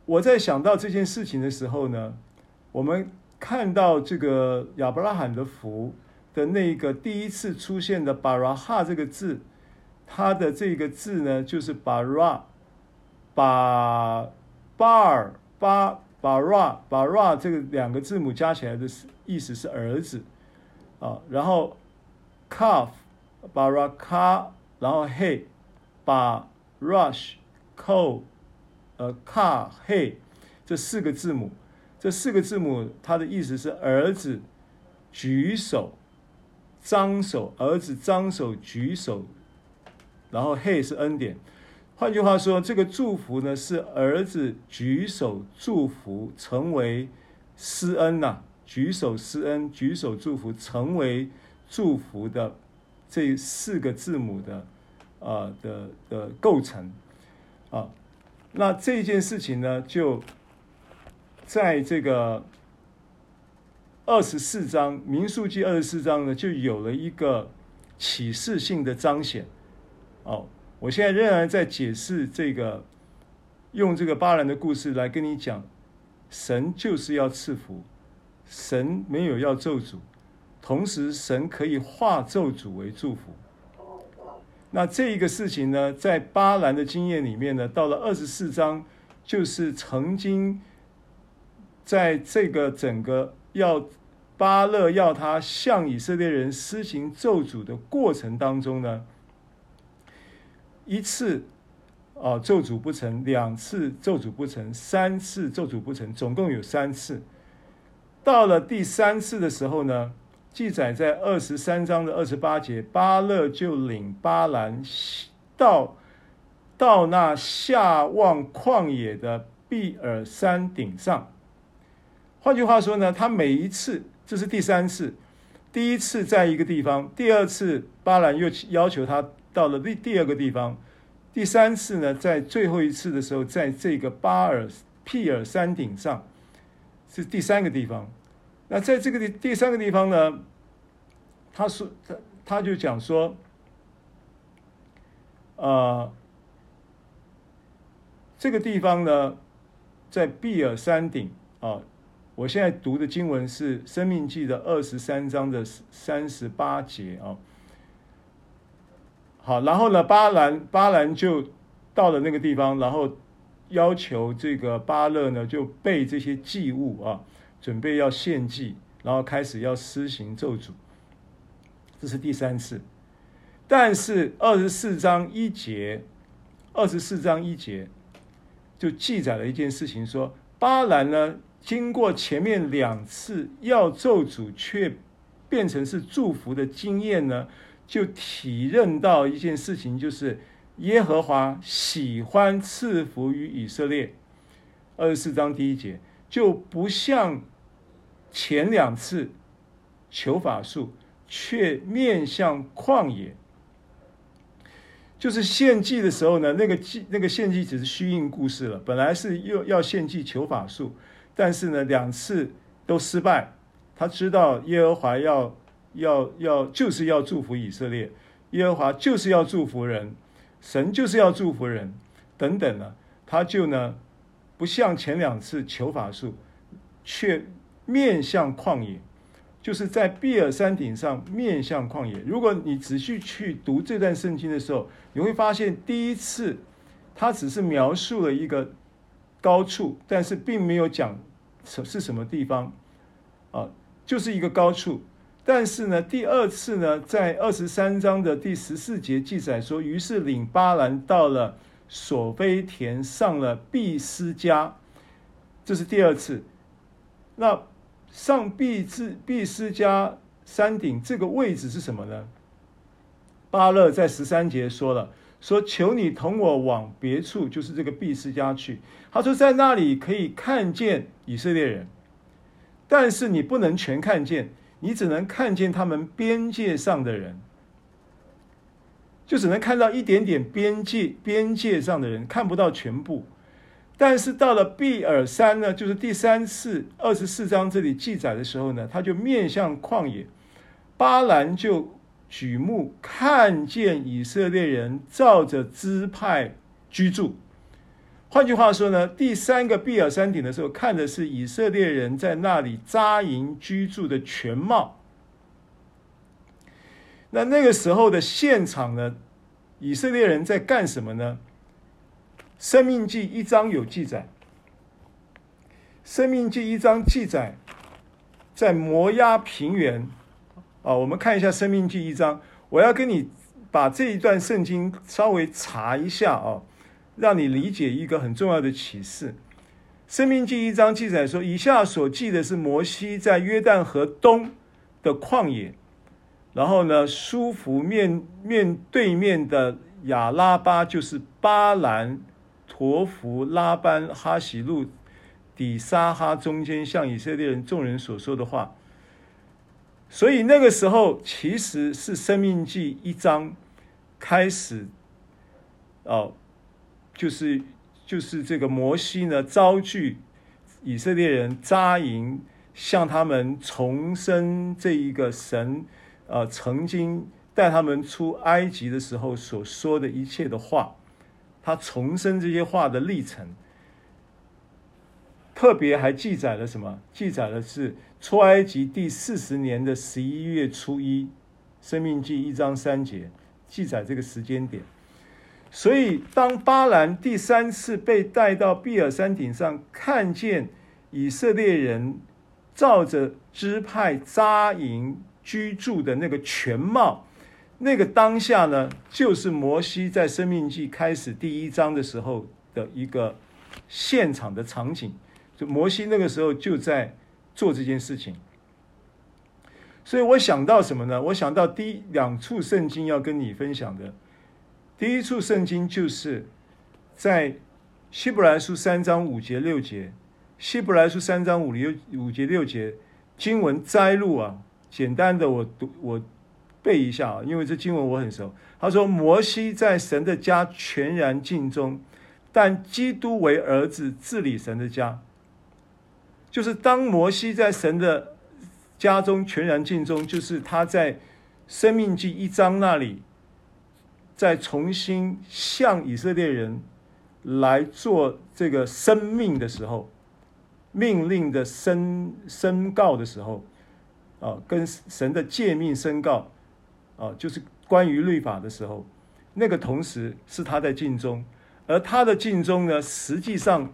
Speaker 1: 我在想到这件事情的时候呢，我们看到这个亚伯拉罕的福。的那个第一次出现的巴拉哈这个字，它的这个字呢，就是巴拉，巴巴尔巴巴拉巴拉这个两个字母加起来的意思是儿子啊，然后 calf 巴拉卡，然后 he，把 rush 扣呃卡嘿这四个字母，这四个字母它的意思是儿子举手。张手，儿子张手举手，然后嘿是恩典。换句话说，这个祝福呢是儿子举手祝福，成为施恩呐、举手施恩，举手祝福，成为祝福的这四个字母的啊、呃、的的构成啊。那这件事情呢，就在这个。二十四章民数记二十四章呢，就有了一个启示性的彰显。哦，我现在仍然在解释这个，用这个巴兰的故事来跟你讲，神就是要赐福，神没有要咒诅，同时神可以化咒诅为祝福。那这一个事情呢，在巴兰的经验里面呢，到了二十四章，就是曾经在这个整个。要巴勒要他向以色列人施行咒诅的过程当中呢，一次啊咒诅不成，两次咒诅不成，三次咒诅不成，总共有三次。到了第三次的时候呢，记载在二十三章的二十八节，巴勒就领巴兰到到那下望旷野的毕尔山顶上。换句话说呢，他每一次，这是第三次，第一次在一个地方，第二次巴兰又要求他到了第第二个地方，第三次呢，在最后一次的时候，在这个巴尔毕珥山顶上，是第三个地方。那在这个第第三个地方呢，他说他他就讲说，呃，这个地方呢，在毕珥山顶啊。我现在读的经文是《生命记》的二十三章的三十八节啊。好，然后呢，巴兰巴兰就到了那个地方，然后要求这个巴勒呢就备这些祭物啊。准备要献祭，然后开始要施行咒诅，这是第三次。但是二十四章一节，二十四章一节就记载了一件事情，说巴兰呢，经过前面两次要咒诅，却变成是祝福的经验呢，就体认到一件事情，就是耶和华喜欢赐福于以色列。二十四章第一节就不像。前两次求法术，却面向旷野，就是献祭的时候呢，那个祭那个献祭只是虚应故事了。本来是又要献祭求法术，但是呢，两次都失败。他知道耶和华要要要就是要祝福以色列，耶和华就是要祝福人，神就是要祝福人等等呢，他就呢不像前两次求法术，却。面向旷野，就是在比尔山顶上面向旷野。如果你仔细去读这段圣经的时候，你会发现，第一次他只是描述了一个高处，但是并没有讲是什么地方啊，就是一个高处。但是呢，第二次呢，在二十三章的第十四节记载说，于是领巴兰到了索菲田，上了毕斯家，这是第二次。那上毕斯毕斯家山顶这个位置是什么呢？巴勒在十三节说了，说求你同我往别处，就是这个毕斯家去。他说在那里可以看见以色列人，但是你不能全看见，你只能看见他们边界上的人，就只能看到一点点边界边界上的人，看不到全部。但是到了毕尔山呢，就是第三次二十四章这里记载的时候呢，他就面向旷野，巴兰就举目看见以色列人照着支派居住。换句话说呢，第三个比尔山顶的时候，看的是以色列人在那里扎营居住的全貌。那那个时候的现场呢，以色列人在干什么呢？生命记一章有记载，生命记一章记载，在摩押平原啊，我们看一下生命记一章。我要跟你把这一段圣经稍微查一下啊，让你理解一个很重要的启示。生命记一章记载说，以下所记的是摩西在约旦河东的旷野，然后呢，舒服面面对面的亚拉巴就是巴兰。陀弗、拉班、哈喜路、底沙哈中间向以色列人众人所说的话，所以那个时候其实是《生命记》一章开始，哦，就是就是这个摩西呢召集以色列人扎营，向他们重申这一个神，呃，曾经带他们出埃及的时候所说的一切的话。他重申这些话的历程，特别还记载了什么？记载的是出埃及第四十年的十一月初一，《生命记》一章三节记载这个时间点。所以，当巴兰第三次被带到毕尔山顶上，看见以色列人照着支派扎营居住的那个全貌，那个当下呢，就是摩西在《生命记》开始第一章的时候的一个现场的场景。就摩西那个时候就在做这件事情。所以我想到什么呢？我想到第一两处圣经要跟你分享的。第一处圣经就是在希伯来书三章五节六节。希伯来书三章五六五节六节经文摘录啊，简单的我读我背一下啊，因为这经文我很熟。他说：“摩西在神的家全然尽忠，但基督为儿子治理神的家。”就是当摩西在神的家中全然尽忠，就是他在生命记一章那里，再重新向以色列人来做这个生命的时候。命令的申申告的时候，啊，跟神的诫命申告，啊，就是关于律法的时候，那个同时是他在尽忠，而他的尽忠呢，实际上，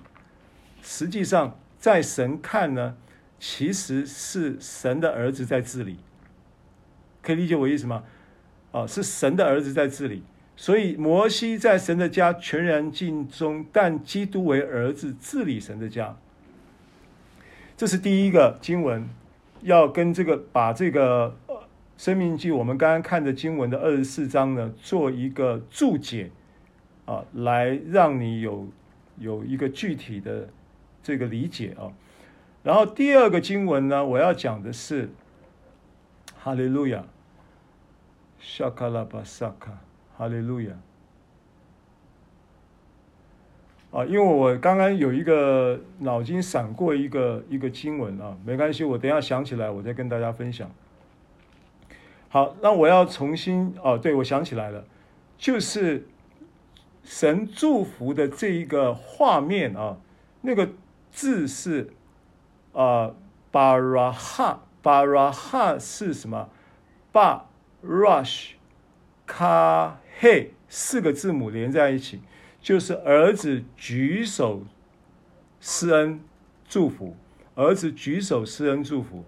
Speaker 1: 实际上在神看呢，其实是神的儿子在治理，可以理解我意思吗？啊，是神的儿子在治理，所以摩西在神的家全然尽忠，但基督为儿子治理神的家。这是第一个经文，要跟这个把这个《生命记》我们刚刚看的经文的二十四章呢，做一个注解啊，来让你有有一个具体的这个理解啊。然后第二个经文呢，我要讲的是哈利路亚，沙卡拉巴萨卡，哈利路亚。啊，因为我刚刚有一个脑筋闪过一个一个经文啊，没关系，我等一下想起来我再跟大家分享。好，那我要重新哦，对，我想起来了，就是神祝福的这一个画面啊，那个字是啊，巴拉哈，巴拉哈是什么？巴拉什卡嘿四个字母连在一起。就是儿子举手施恩祝福，儿子举手施恩祝福。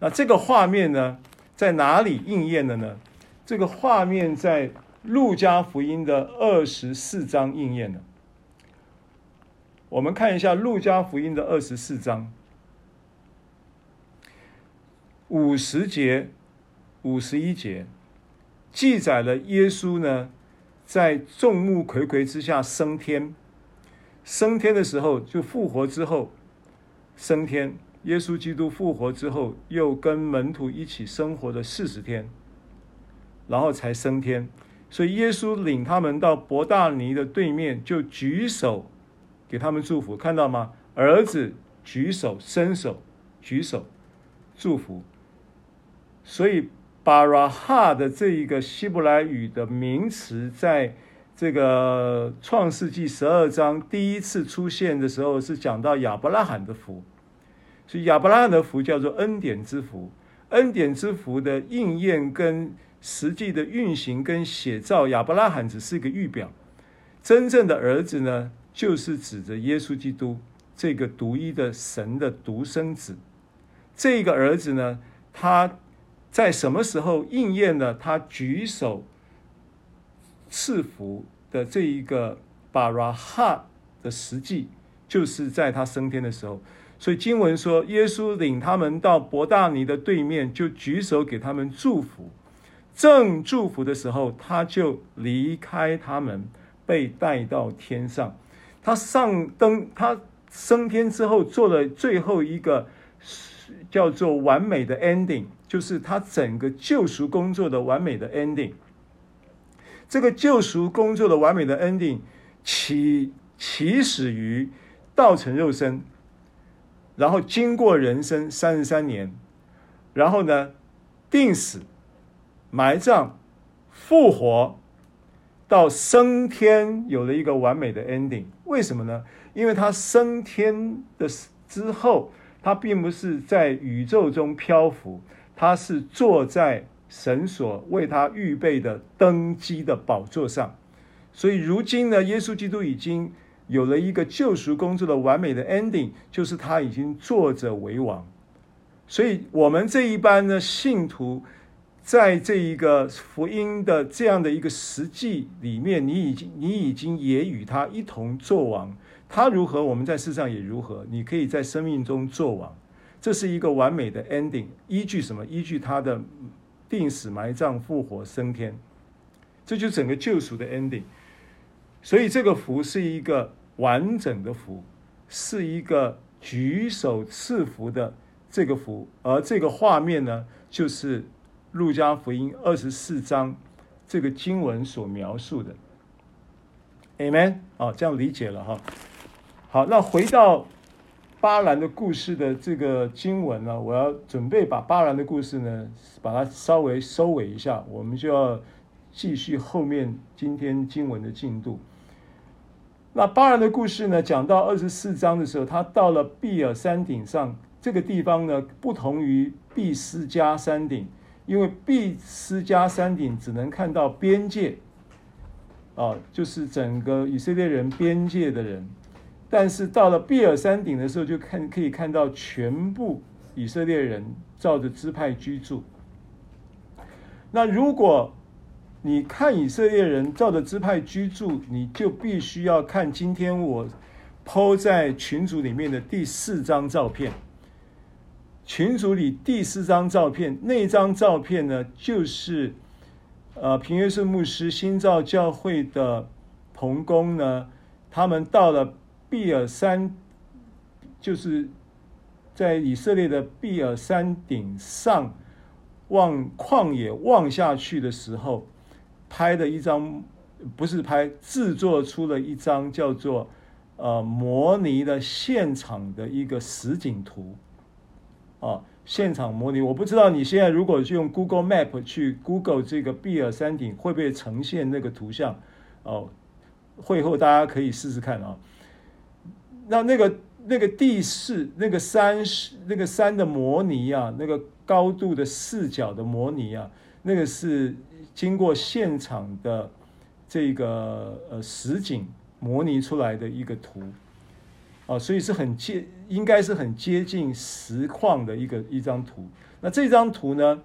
Speaker 1: 那这个画面呢，在哪里应验的呢？这个画面在路加福音的二十四章应验了。我们看一下路加福音的二十四章五十节、五十一节，记载了耶稣呢。在众目睽睽之下升天，升天的时候就复活之后升天。耶稣基督复活之后，又跟门徒一起生活了四十天，然后才升天。所以耶稣领他们到伯大尼的对面，就举手给他们祝福，看到吗？儿子举手伸手举手祝福，所以。巴拉哈的这一个希伯来语的名词，在这个创世纪十二章第一次出现的时候，是讲到亚伯拉罕的福，所以亚伯拉罕的福叫做恩典之福。恩典之福的应验跟实际的运行跟写照，亚伯拉罕只是一个预表，真正的儿子呢，就是指着耶稣基督这个独一的神的独生子。这个儿子呢，他。在什么时候应验了他举手赐福的这一个巴拉哈的实际，就是在他升天的时候。所以经文说，耶稣领他们到伯大尼的对面，就举手给他们祝福。正祝福的时候，他就离开他们，被带到天上。他上登，他升天之后，做了最后一个叫做完美的 ending。就是他整个救赎工作的完美的 ending。这个救赎工作的完美的 ending 起起始于道成肉身，然后经过人生三十三年，然后呢，定死、埋葬、复活，到升天有了一个完美的 ending。为什么呢？因为他升天的之后，他并不是在宇宙中漂浮。他是坐在神所为他预备的登基的宝座上，所以如今呢，耶稣基督已经有了一个救赎工作的完美的 ending，就是他已经坐着为王。所以，我们这一班的信徒在这一个福音的这样的一个实际里面，你已经你已经也与他一同作王。他如何，我们在世上也如何。你可以在生命中作王，这是一个完美的 ending。依据什么？依据他的钉死埋葬复活升天，这就整个救赎的 ending。所以这个福是一个完整的福，是一个举手赐福的这个福，而这个画面呢，就是。路加福音二十四章这个经文所描述的，Amen 啊，这样理解了哈。好，那回到巴兰的故事的这个经文呢，我要准备把巴兰的故事呢，把它稍微收尾一下，我们就要继续后面今天经文的进度。那巴兰的故事呢，讲到二十四章的时候，他到了毕尔山顶上这个地方呢，不同于毕斯加山顶。因为毕斯加山顶只能看到边界，啊，就是整个以色列人边界的人，但是到了毕尔山顶的时候，就看可以看到全部以色列人照着支派居住。那如果你看以色列人照着支派居住，你就必须要看今天我抛在群组里面的第四张照片。群组里第四张照片，那张照片呢，就是呃平约瑟牧师新造教会的童工呢，他们到了毕尔山，就是在以色列的毕尔山顶上望旷野望下去的时候，拍的一张，不是拍，制作出了一张叫做呃模拟的现场的一个实景图。啊，现场模拟，我不知道你现在如果用 Google Map 去 Google 这个毕尔山顶，会不会呈现那个图像？哦，会后大家可以试试看啊。那那个那个地势，那个山是那个山的模拟啊，那个高度的视角的模拟啊，那个是经过现场的这个呃实景模拟出来的一个图。啊，所以是很接，应该是很接近实况的一个一张图。那这张图呢，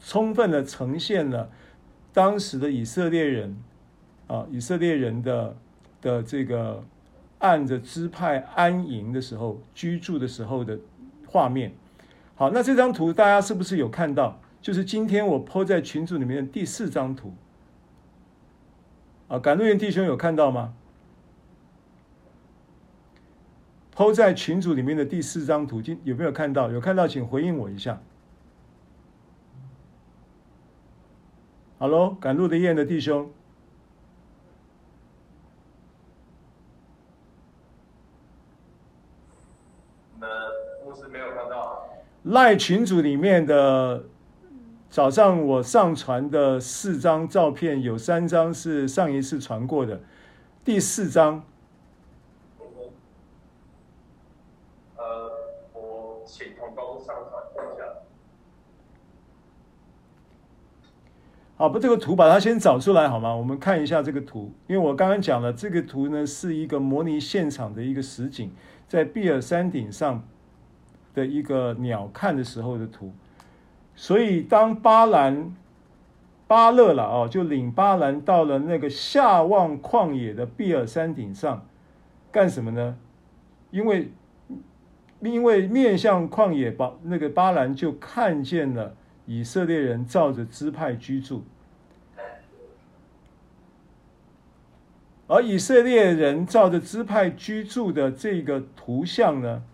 Speaker 1: 充分的呈现了当时的以色列人啊，以色列人的的这个按着支派安营的时候居住的时候的画面。好，那这张图大家是不是有看到？就是今天我 po 在群组里面的第四张图。啊，赶路员弟兄有看到吗？PO 在群组里面的第四张图，今有没有看到？有看到，请回应我一下。哈喽，赶路的雁的弟兄，
Speaker 2: 呃，我是没有看到。
Speaker 1: 赖群组里面的早上我上传的四张照片，有三张是上一次传过的，第四张。好，把这个图把它先找出来好吗？我们看一下这个图，因为我刚刚讲了，这个图呢是一个模拟现场的一个实景，在碧尔山顶上的一个鸟瞰的时候的图。所以当巴兰巴勒了哦，就领巴兰到了那个下望旷野的毕尔山顶上，干什么呢？因为因为面向旷野，巴那个巴兰就看见了。以色列人照着支派居住，而以色列人照着支派居住的这个图像呢？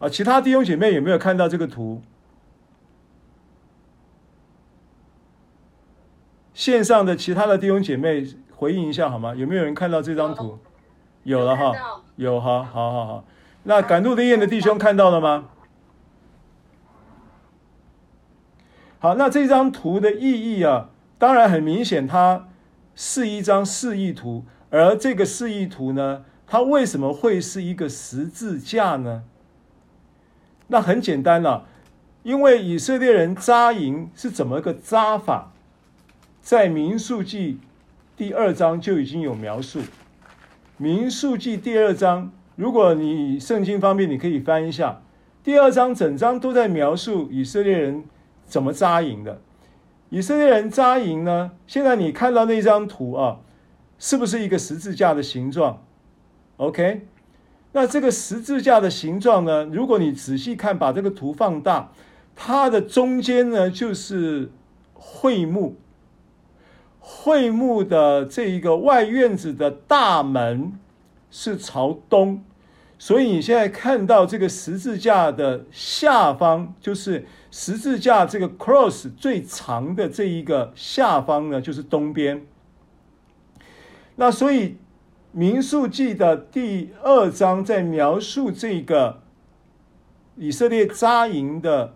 Speaker 1: 啊，其他弟兄姐妹有没有看到这个图？线上的其他的弟兄姐妹回应一下好吗？有没有人看到这张图？有了哈，有哈，好好好。那赶路的雁的弟兄看到了吗？好，那这张图的意义啊，当然很明显，它是一张示意图。而这个示意图呢，它为什么会是一个十字架呢？那很简单了，因为以色列人扎营是怎么个扎法，在民数记第二章就已经有描述。民数记第二章，如果你圣经方面，你可以翻一下，第二章整章都在描述以色列人。怎么扎营的？以色列人扎营呢，现在你看到那张图啊，是不是一个十字架的形状？OK，那这个十字架的形状呢，如果你仔细看，把这个图放大，它的中间呢就是会幕，会幕的这一个外院子的大门是朝东。所以你现在看到这个十字架的下方，就是十字架这个 cross 最长的这一个下方呢，就是东边。那所以民数记的第二章在描述这个以色列扎营的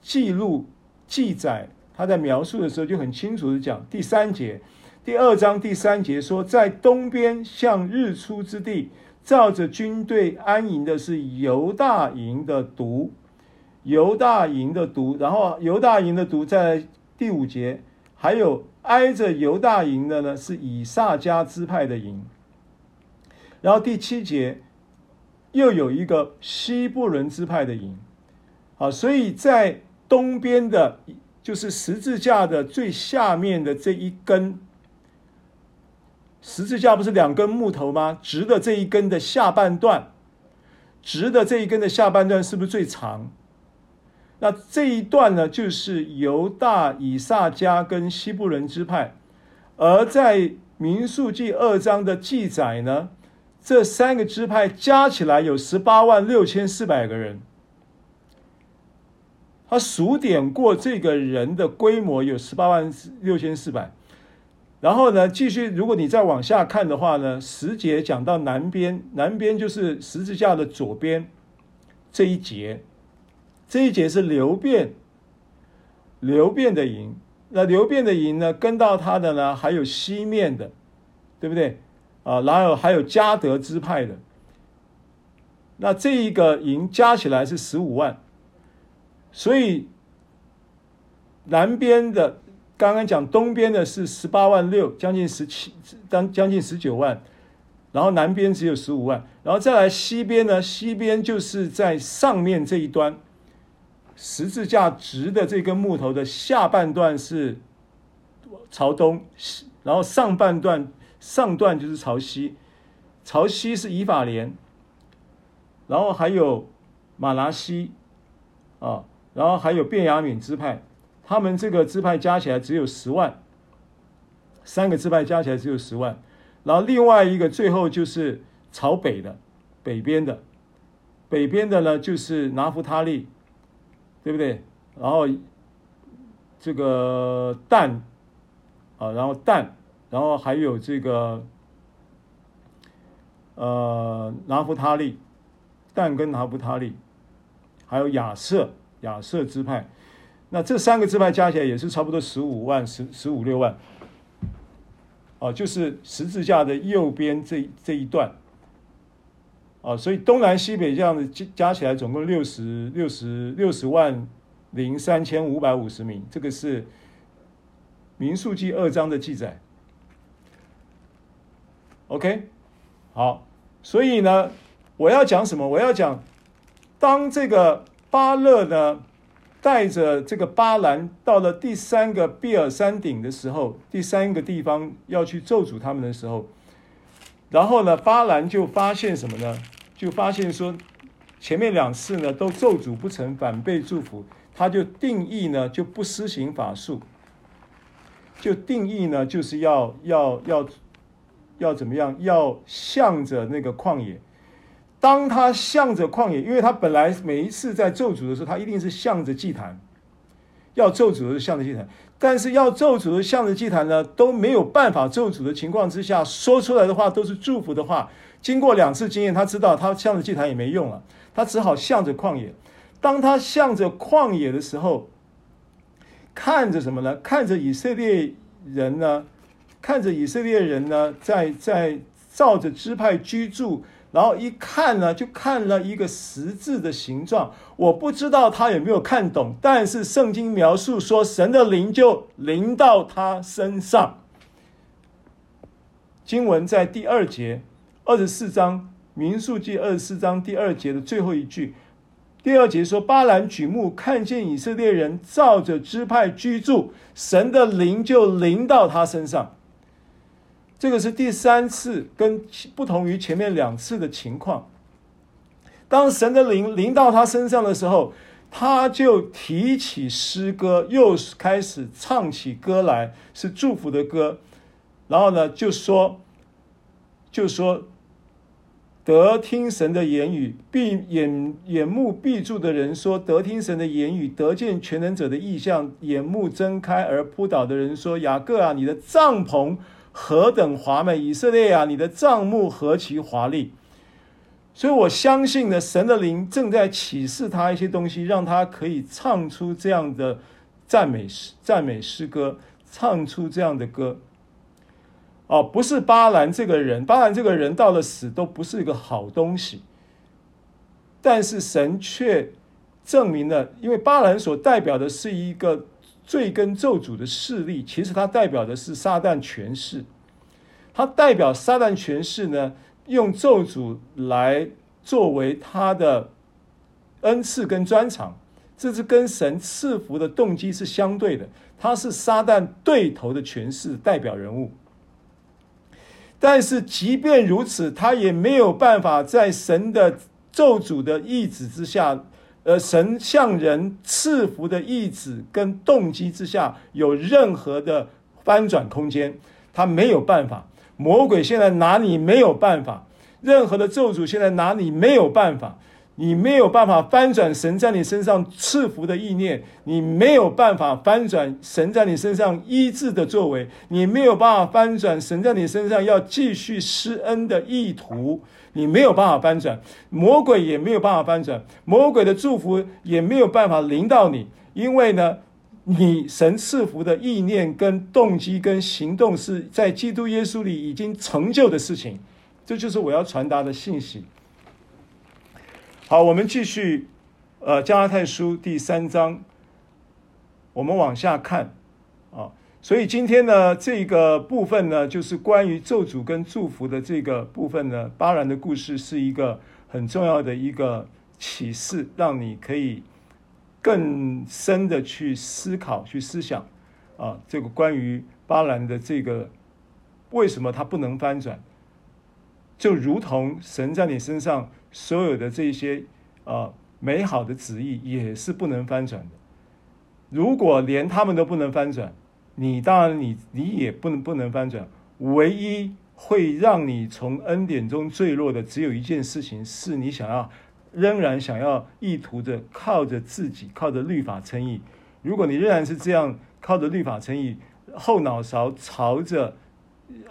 Speaker 1: 记录记载，他在描述的时候就很清楚的讲，第三节，第二章第三节说，在东边向日出之地。照着军队安营的是犹大营的督，犹大营的督，然后犹大营的督在第五节，还有挨着犹大营的呢是以萨迦支派的营，然后第七节又有一个西布伦支派的营，啊，所以在东边的，就是十字架的最下面的这一根。十字架不是两根木头吗？直的这一根的下半段，直的这一根的下半段是不是最长？那这一段呢，就是犹大、以萨迦跟西布伦支派。而在民数记二章的记载呢，这三个支派加起来有十八万六千四百个人。他数点过这个人的规模有十八万六千四百。然后呢，继续，如果你再往下看的话呢，十节讲到南边，南边就是十字架的左边这一节，这一节是流便，流便的营。那流便的营呢，跟到他的呢，还有西面的，对不对？啊，然后还有嘉德支派的。那这一个营加起来是十五万，所以南边的。刚刚讲东边的是十八万六，将近十七，当将近十九万，然后南边只有十五万，然后再来西边呢？西边就是在上面这一端，十字架直的这根木头的下半段是朝东，然后上半段上段就是朝西，朝西是以法莲，然后还有马拿西啊，然后还有便雅悯支派。他们这个支派加起来只有十万，三个支派加起来只有十万，然后另外一个最后就是朝北的，北边的，北边的呢就是拿弗他利，对不对？然后这个但啊，然后但，然后还有这个呃拿弗他利，但跟拿弗他利，还有亚瑟，亚瑟支派。那这三个支派加起来也是差不多十五万、十十五六万，哦，就是十字架的右边这这一段，啊，所以东南西北这样子加加起来总共六十六十六十万零三千五百五十名，这个是民数记二章的记载。OK，好，所以呢，我要讲什么？我要讲，当这个巴勒呢，带着这个巴兰到了第三个比尔山顶的时候，第三个地方要去咒诅他们的时候，然后呢，巴兰就发现什么呢？就发现说，前面两次呢都咒诅不成，反被祝福，他就定义呢就不施行法术，就定义呢就是要要要要怎么样？要向着那个旷野。当他向着旷野，因为他本来每一次在咒诅的时候，他一定是向着祭坛，要咒诅的是向着祭坛，但是要咒诅的向着祭坛呢，都没有办法咒诅的情况之下，说出来的话都是祝福的话。经过两次经验，他知道他向着祭坛也没用了，他只好向着旷野。当他向着旷野的时候，看着什么呢？看着以色列人呢？看着以色列人呢，在在照着支派居住。然后一看呢，就看了一个十字的形状。我不知道他有没有看懂，但是圣经描述说，神的灵就临到他身上。经文在第二节，二十四章民数记二十四章第二节的最后一句，第二节说，巴兰举目看见以色列人照着支派居住，神的灵就临到他身上。这个是第三次，跟不同于前面两次的情况。当神的灵临到他身上的时候，他就提起诗歌，又开始唱起歌来，是祝福的歌。然后呢，就说，就说。得听神的言语，闭眼眼目闭住的人说：“得听神的言语，得见全能者的意象。”眼目睁开而扑倒的人说：“雅各啊，你的帐篷何等华美！以色列啊，你的帐幕何其华丽！”所以，我相信呢，神的灵正在启示他一些东西，让他可以唱出这样的赞美诗、赞美诗歌，唱出这样的歌。哦，不是巴兰这个人，巴兰这个人到了死都不是一个好东西。但是神却证明了，因为巴兰所代表的是一个罪跟咒诅的势力，其实他代表的是撒旦权势。他代表撒旦权势呢，用咒诅来作为他的恩赐跟专长，这是跟神赐福的动机是相对的。他是撒旦对头的权势代表人物。但是，即便如此，他也没有办法在神的咒诅的意志之下，呃，神向人赐福的意志跟动机之下，有任何的翻转空间。他没有办法，魔鬼现在拿你没有办法，任何的咒诅现在拿你没有办法。你没有办法翻转神在你身上赐福的意念，你没有办法翻转神在你身上医治的作为，你没有办法翻转神在你身上要继续施恩的意图，你没有办法翻转，魔鬼也没有办法翻转，魔鬼的祝福也没有办法临到你，因为呢，你神赐福的意念跟动机跟行动是在基督耶稣里已经成就的事情，这就是我要传达的信息。好，我们继续，呃，加拉太书第三章，我们往下看，啊，所以今天呢，这个部分呢，就是关于咒诅跟祝福的这个部分呢，巴兰的故事是一个很重要的一个启示，让你可以更深的去思考、去思想，啊，这个关于巴兰的这个为什么他不能翻转，就如同神在你身上。所有的这些啊美好的旨意也是不能翻转的。如果连他们都不能翻转，你当然你你也不能不能翻转。唯一会让你从恩典中坠落的，只有一件事情，是你想要仍然想要意图着靠着自己靠着律法称义。如果你仍然是这样靠着律法称义，后脑勺朝着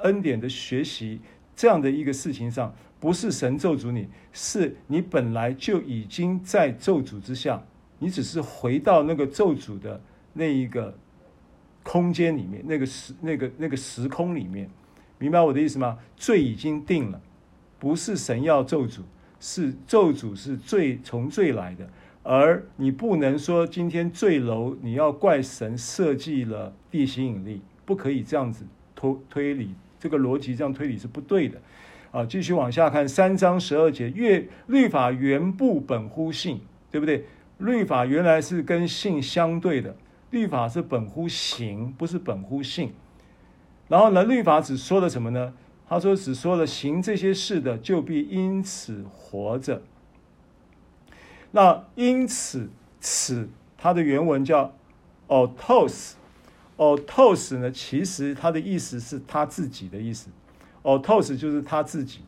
Speaker 1: 恩典的学习这样的一个事情上。不是神咒诅你，是你本来就已经在咒诅之下，你只是回到那个咒诅的那一个空间里面，那个时、那个、那个时空里面，明白我的意思吗？罪已经定了，不是神要咒诅，是咒诅是罪从罪来的，而你不能说今天坠楼，你要怪神设计了地心引力，不可以这样子推推理，这个逻辑这样推理是不对的。啊，继续往下看，三章十二节，律律法原不本乎信，对不对？律法原来是跟信相对的，律法是本乎行，不是本乎信。然后呢，律法只说了什么呢？他说只说了行这些事的，就必因此活着。那因此，此它的原文叫 autos，autos 呢，其实它的意思是他自己的意思。哦，tos 就是他自己，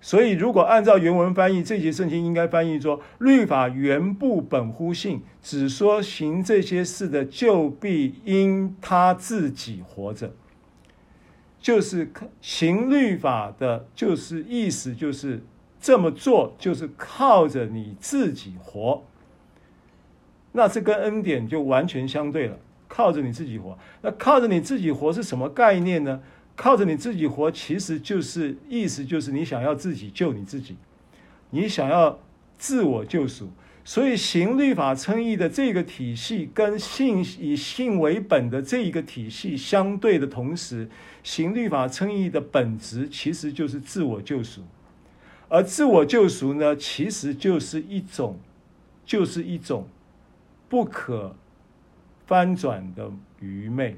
Speaker 1: 所以如果按照原文翻译，这节圣经应该翻译说：律法原不本乎信，只说行这些事的，就必因他自己活着。就是行律法的，就是意思就是这么做，就是靠着你自己活。那这跟恩典就完全相对了，靠着你自己活。那靠着你自己活是什么概念呢？靠着你自己活，其实就是意思就是你想要自己救你自己，你想要自我救赎。所以行律法称义的这个体系，跟信以信为本的这一个体系相对的同时，行律法称义的本质其实就是自我救赎。而自我救赎呢，其实就是一种就是一种不可翻转的愚昧。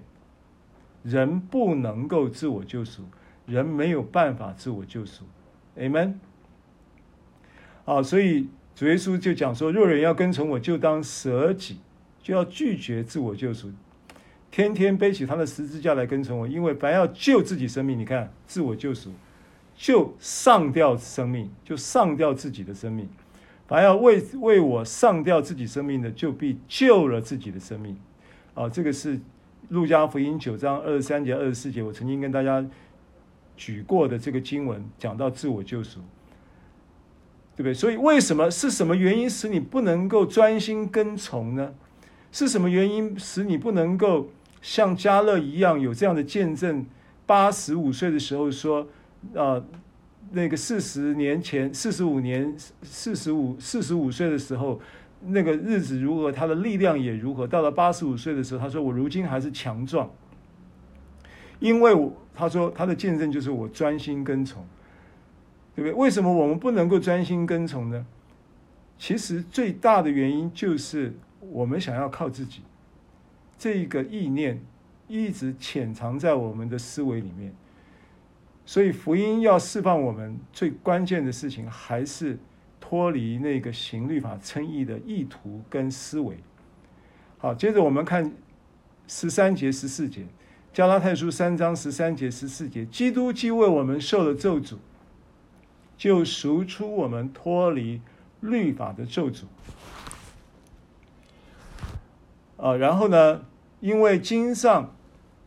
Speaker 1: 人不能够自我救赎，人没有办法自我救赎。Amen。啊，所以主耶稣就讲说：若人要跟从我，就当舍己，就要拒绝自我救赎，天天背起他的十字架来跟从我。因为凡要救自己生命，你看自我救赎，就上吊生命，就上吊自己的生命；凡要为为我上吊自己生命的，就必救了自己的生命。啊，这个是。路加福音九章二十三节、二十四节，我曾经跟大家举过的这个经文，讲到自我救赎，对不对？所以，为什么是什么原因使你不能够专心跟从呢？是什么原因使你不能够像迦勒一样有这样的见证？八十五岁的时候说，啊、那个四十年前、四十五年、四十五、四十五岁的时候。那个日子如何，他的力量也如何。到了八十五岁的时候，他说：“我如今还是强壮，因为我他说他的见证就是我专心跟从，对不对？为什么我们不能够专心跟从呢？其实最大的原因就是我们想要靠自己，这个意念一直潜藏在我们的思维里面。所以福音要释放我们，最关键的事情还是。”脱离那个行律法称义的意图跟思维。好，接着我们看十三节、十四节，加拉太书三章十三节、十四节，基督既为我们受了咒诅，就赎出我们脱离律法的咒诅。啊，然后呢，因为经上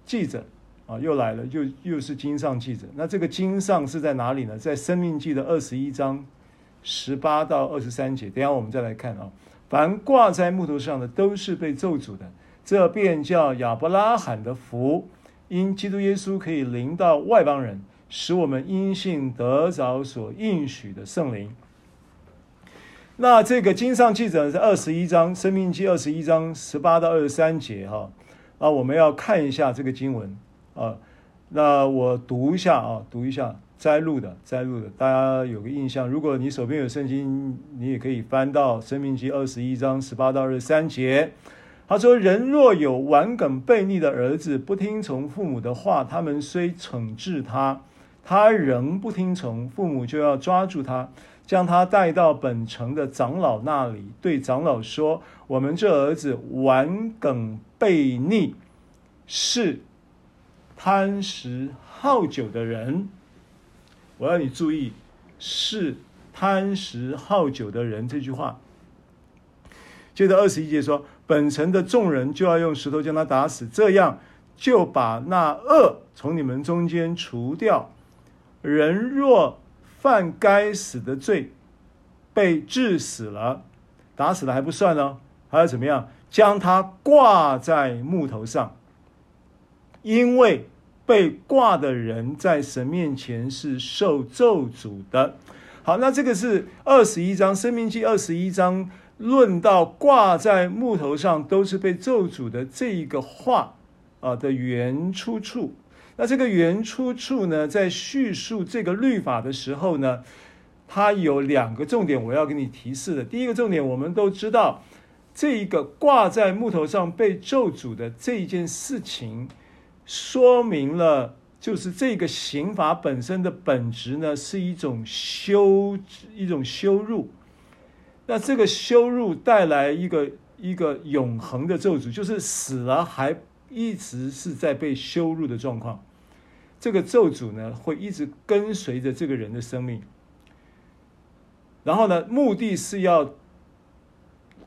Speaker 1: 记着，啊，又来了，又又是经上记着。那这个经上是在哪里呢？在生命记的二十一章。十八到二十三节，等下我们再来看啊。凡挂在木头上的，都是被咒诅的。这便叫亚伯拉罕的福，因基督耶稣可以临到外邦人，使我们因信得着所应许的圣灵。那这个经上记载是二十一章，生命记二十一章十八到二十三节哈。啊，我们要看一下这个经文啊。那我读一下啊，读一下。摘录的，摘录的，大家有个印象。如果你手边有圣经，你也可以翻到《申命记》二十一章十八到二十三节。他说：“人若有顽梗悖逆的儿子，不听从父母的话，他们虽惩治他，他仍不听从，父母就要抓住他，将他带到本城的长老那里，对长老说：我们这儿子顽梗悖逆，是贪食好酒的人。”我要你注意，是贪食好酒的人这句话。接着二十一节说，本城的众人就要用石头将他打死，这样就把那恶从你们中间除掉。人若犯该死的罪，被治死了，打死了还不算呢，还要怎么样？将他挂在木头上，因为。被挂的人在神面前是受咒诅的。好，那这个是二十一章《生命记》二十一章论到挂在木头上都是被咒诅的这一个话啊的原出处。那这个原出处呢，在叙述这个律法的时候呢，它有两个重点，我要给你提示的。第一个重点，我们都知道，这一个挂在木头上被咒诅的这一件事情。说明了，就是这个刑罚本身的本质呢，是一种羞，一种羞辱。那这个羞辱带来一个一个永恒的咒诅，就是死了还一直是在被羞辱的状况。这个咒诅呢，会一直跟随着这个人的生命。然后呢，目的是要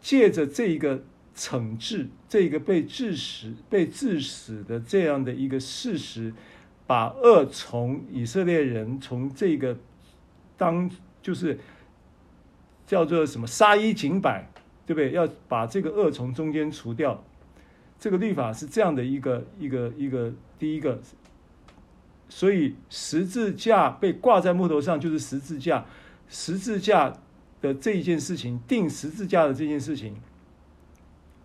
Speaker 1: 借着这一个。惩治这个被致死、被致死的这样的一个事实，把恶从以色列人从这个当就是叫做什么杀一儆百，对不对？要把这个恶从中间除掉。这个律法是这样的一个一个一个第一个，所以十字架被挂在木头上就是十字架，十字架的这一件事情，钉十字架的这件事情。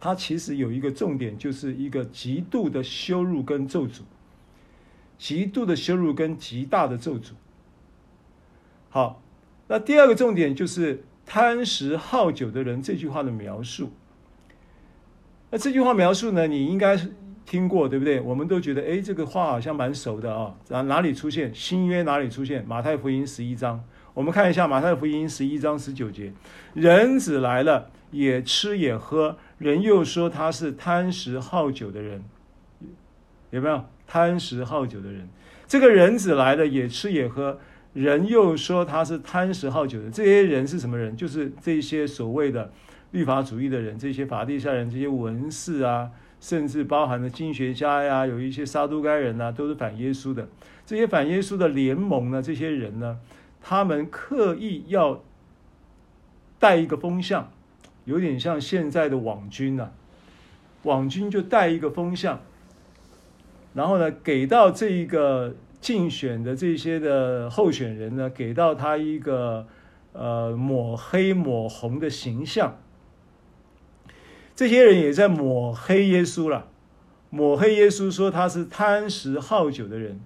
Speaker 1: 它其实有一个重点，就是一个极度的羞辱跟咒诅，极度的羞辱跟极大的咒诅。好，那第二个重点就是贪食好酒的人这句话的描述。那这句话描述呢，你应该听过，对不对？我们都觉得，哎，这个话好像蛮熟的啊。哪哪里出现？新约哪里出现？马太福音十一章。我们看一下马太福音十一章十九节：人子来了，也吃也喝，人又说他是贪食好酒的人。有没有贪食好酒的人？这个人子来了，也吃也喝，人又说他是贪食好酒的。这些人是什么人？就是这些所谓的律法主义的人，这些法利赛人，这些文士啊，甚至包含了经学家呀，有一些撒都该人呐、都是反耶稣的。这些反耶稣的联盟呢，这些人呢？他们刻意要带一个风向，有点像现在的网军呐、啊，网军就带一个风向，然后呢，给到这一个竞选的这些的候选人呢，给到他一个呃抹黑抹红的形象。这些人也在抹黑耶稣了，抹黑耶稣说他是贪食好酒的人。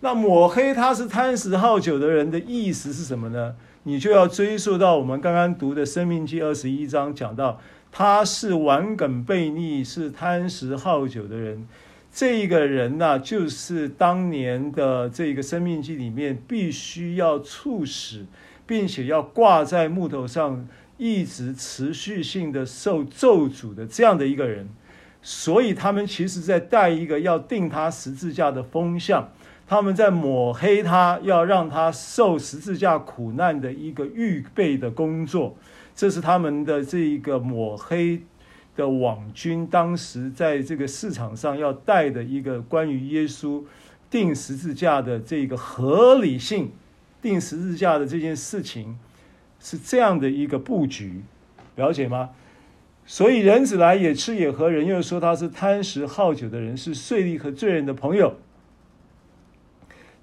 Speaker 1: 那抹黑他是贪食好酒的人的意思是什么呢？你就要追溯到我们刚刚读的《生命记》二十一章，讲到他是顽梗悖逆，是贪食好酒的人。这个人呢、就是当年的这个《生命记》里面必须要处死，并且要挂在木头上，一直持续性的受咒诅的这样的一个人。所以他们其实在带一个要钉他十字架的风向。他们在抹黑他，要让他受十字架苦难的一个预备的工作，这是他们的这一个抹黑的网军当时在这个市场上要带的一个关于耶稣钉十字架的这个合理性，钉十字架的这件事情是这样的一个布局，了解吗？所以人子来也吃也喝，人又说他是贪食好酒的人，是税吏和罪人的朋友。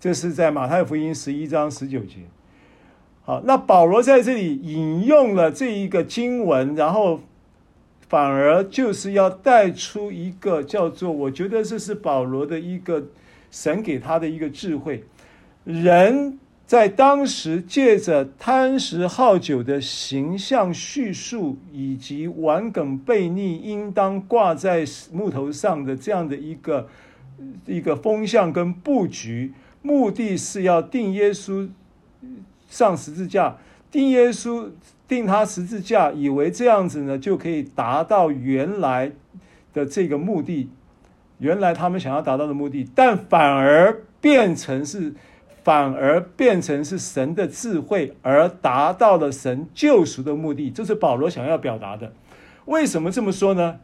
Speaker 1: 这是在马太福音十一章十九节。好，那保罗在这里引用了这一个经文，然后反而就是要带出一个叫做，我觉得这是保罗的一个神给他的一个智慧。人在当时借着贪食好酒的形象叙述，以及顽梗悖逆应当挂在木头上的这样的一个一个风向跟布局。目的是要钉耶稣上十字架，钉耶稣钉他十字架，以为这样子呢就可以达到原来的这个目的，原来他们想要达到的目的，但反而变成是反而变成是神的智慧，而达到了神救赎的目的，这是保罗想要表达的。为什么这么说呢？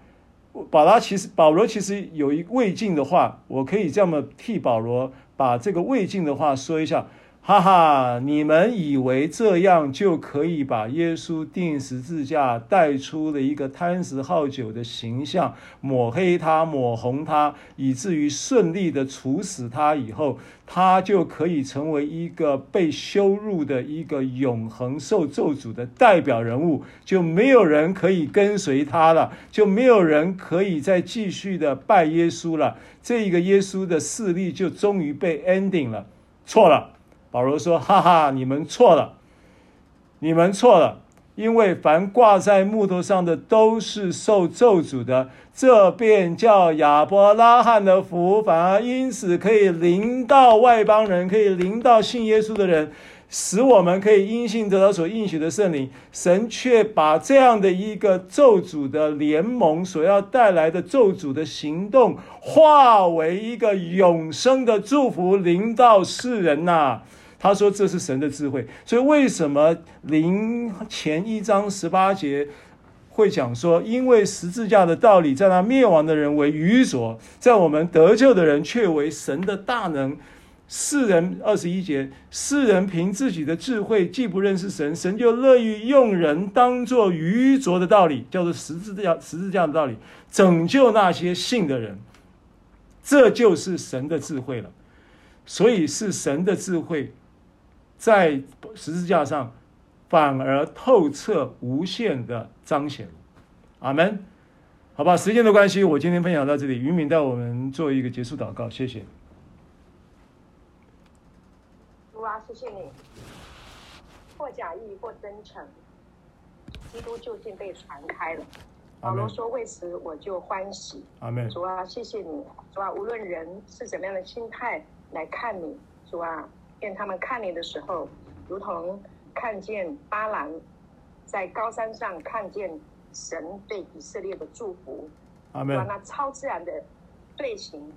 Speaker 1: 保罗其实保罗其实有一未尽的话，我可以这么替保罗。把这个魏晋的话说一下，哈哈！你们以为这样就可以把耶稣钉十字架，带出了一个贪食好酒的形象，抹黑他，抹红他，以至于顺利的处死他以后，他就可以成为一个被羞辱的一个永恒受咒诅的代表人物，就没有人可以跟随他了，就没有人可以再继续的拜耶稣了。这一个耶稣的势力就终于被 ending 了，错了。保罗说：“哈哈，你们错了，你们错了，因为凡挂在木头上的都是受咒诅的，这便叫亚伯拉罕的福，反而因此可以临到外邦人，可以临到信耶稣的人。”使我们可以因信得到所应许的圣灵，神却把这样的一个咒诅的联盟所要带来的咒诅的行动，化为一个永生的祝福临到世人呐、他说这是神的智慧。所以为什么林前一章十八节会讲说，因为十字架的道理在那灭亡的人为愚拙，在我们得救的人却为神的大能。世人二十一节，世人凭自己的智慧，既不认识神，神就乐于用人当作愚拙的道理，叫做十字架十字架的道理，拯救那些信的人。这就是神的智慧了。所以是神的智慧，在十字架上反而透彻无限的彰显。阿门。好吧，时间的关系，我今天分享到这里。云敏带我们做一个结束祷告，谢谢。
Speaker 3: 主啊，谢谢你，或假意或真诚，基督究竟被传开了。保罗说：“为此我就欢喜。”
Speaker 1: 阿门。
Speaker 3: 主啊，谢谢你，主啊，无论人是怎么样的心态来看你，主啊，愿他们看你的时候，如同看见巴兰在高山上看见神对以色列的祝福。
Speaker 1: 阿门。
Speaker 3: 那超自然的队形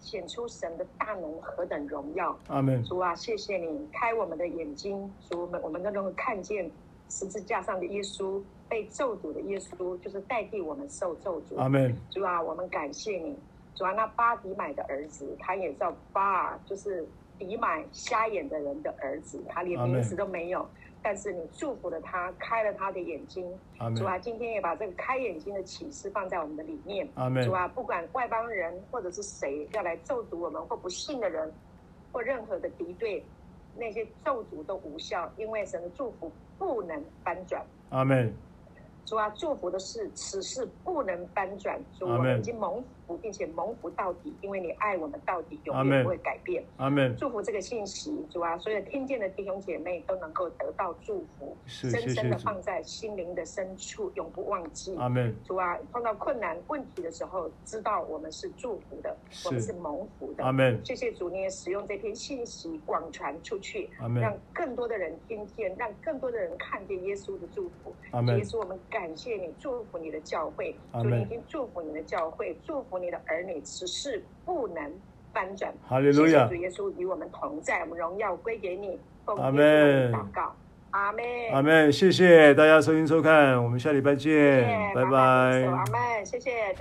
Speaker 3: 显出神的大能何等荣耀。
Speaker 1: 阿门。
Speaker 3: 主啊，谢谢你开我们的眼睛，主我们我们都能够看见十字架上的耶稣。被咒诅的耶稣，就是代替我们受咒诅。
Speaker 1: 阿门。
Speaker 3: 主啊，我们感谢你。主啊，那巴迪买的儿子，他也叫巴，就是底买瞎眼的人的儿子，他连名字都没有。但是你祝福了他，开了他的眼睛。主啊，今天也把这个开眼睛的启示放在我们的里面。主啊，不管外邦人或者是谁要来咒诅我们，或不信的人，或任何的敌对，那些咒诅都无效，因为神的祝福不能翻转。
Speaker 1: 阿门。
Speaker 3: 主啊，祝福的是此事不能翻转。主，我们已经蒙福，并且蒙福到底，因为你爱我们到底，永远不会改变。
Speaker 1: 阿门。
Speaker 3: 祝福这个信息，主啊，所有听见的弟兄姐妹都能够得到祝福，深深的放在心灵的深处，永不忘记。
Speaker 1: 阿门。
Speaker 3: 主啊，碰到困难问题的时候，知道我们是祝福的，我们是蒙福的。
Speaker 1: 阿门。
Speaker 3: 谢谢主，你也使用这篇信息广传出去。让更多的人听见，让更多的人看见耶稣的祝福。
Speaker 1: 阿门。
Speaker 3: 耶稣，我们感谢你，祝福你的教会，主你已经祝福你的教会，祝福你的儿女，此事不能翻转。
Speaker 1: 哈利路
Speaker 3: 亚。主耶稣与我们同在，我们荣耀归给你。
Speaker 1: 阿门。
Speaker 3: 祷告，阿门。
Speaker 1: 阿门。谢谢大家收听收看，我们下礼拜见，拜拜。
Speaker 3: 阿门，谢谢。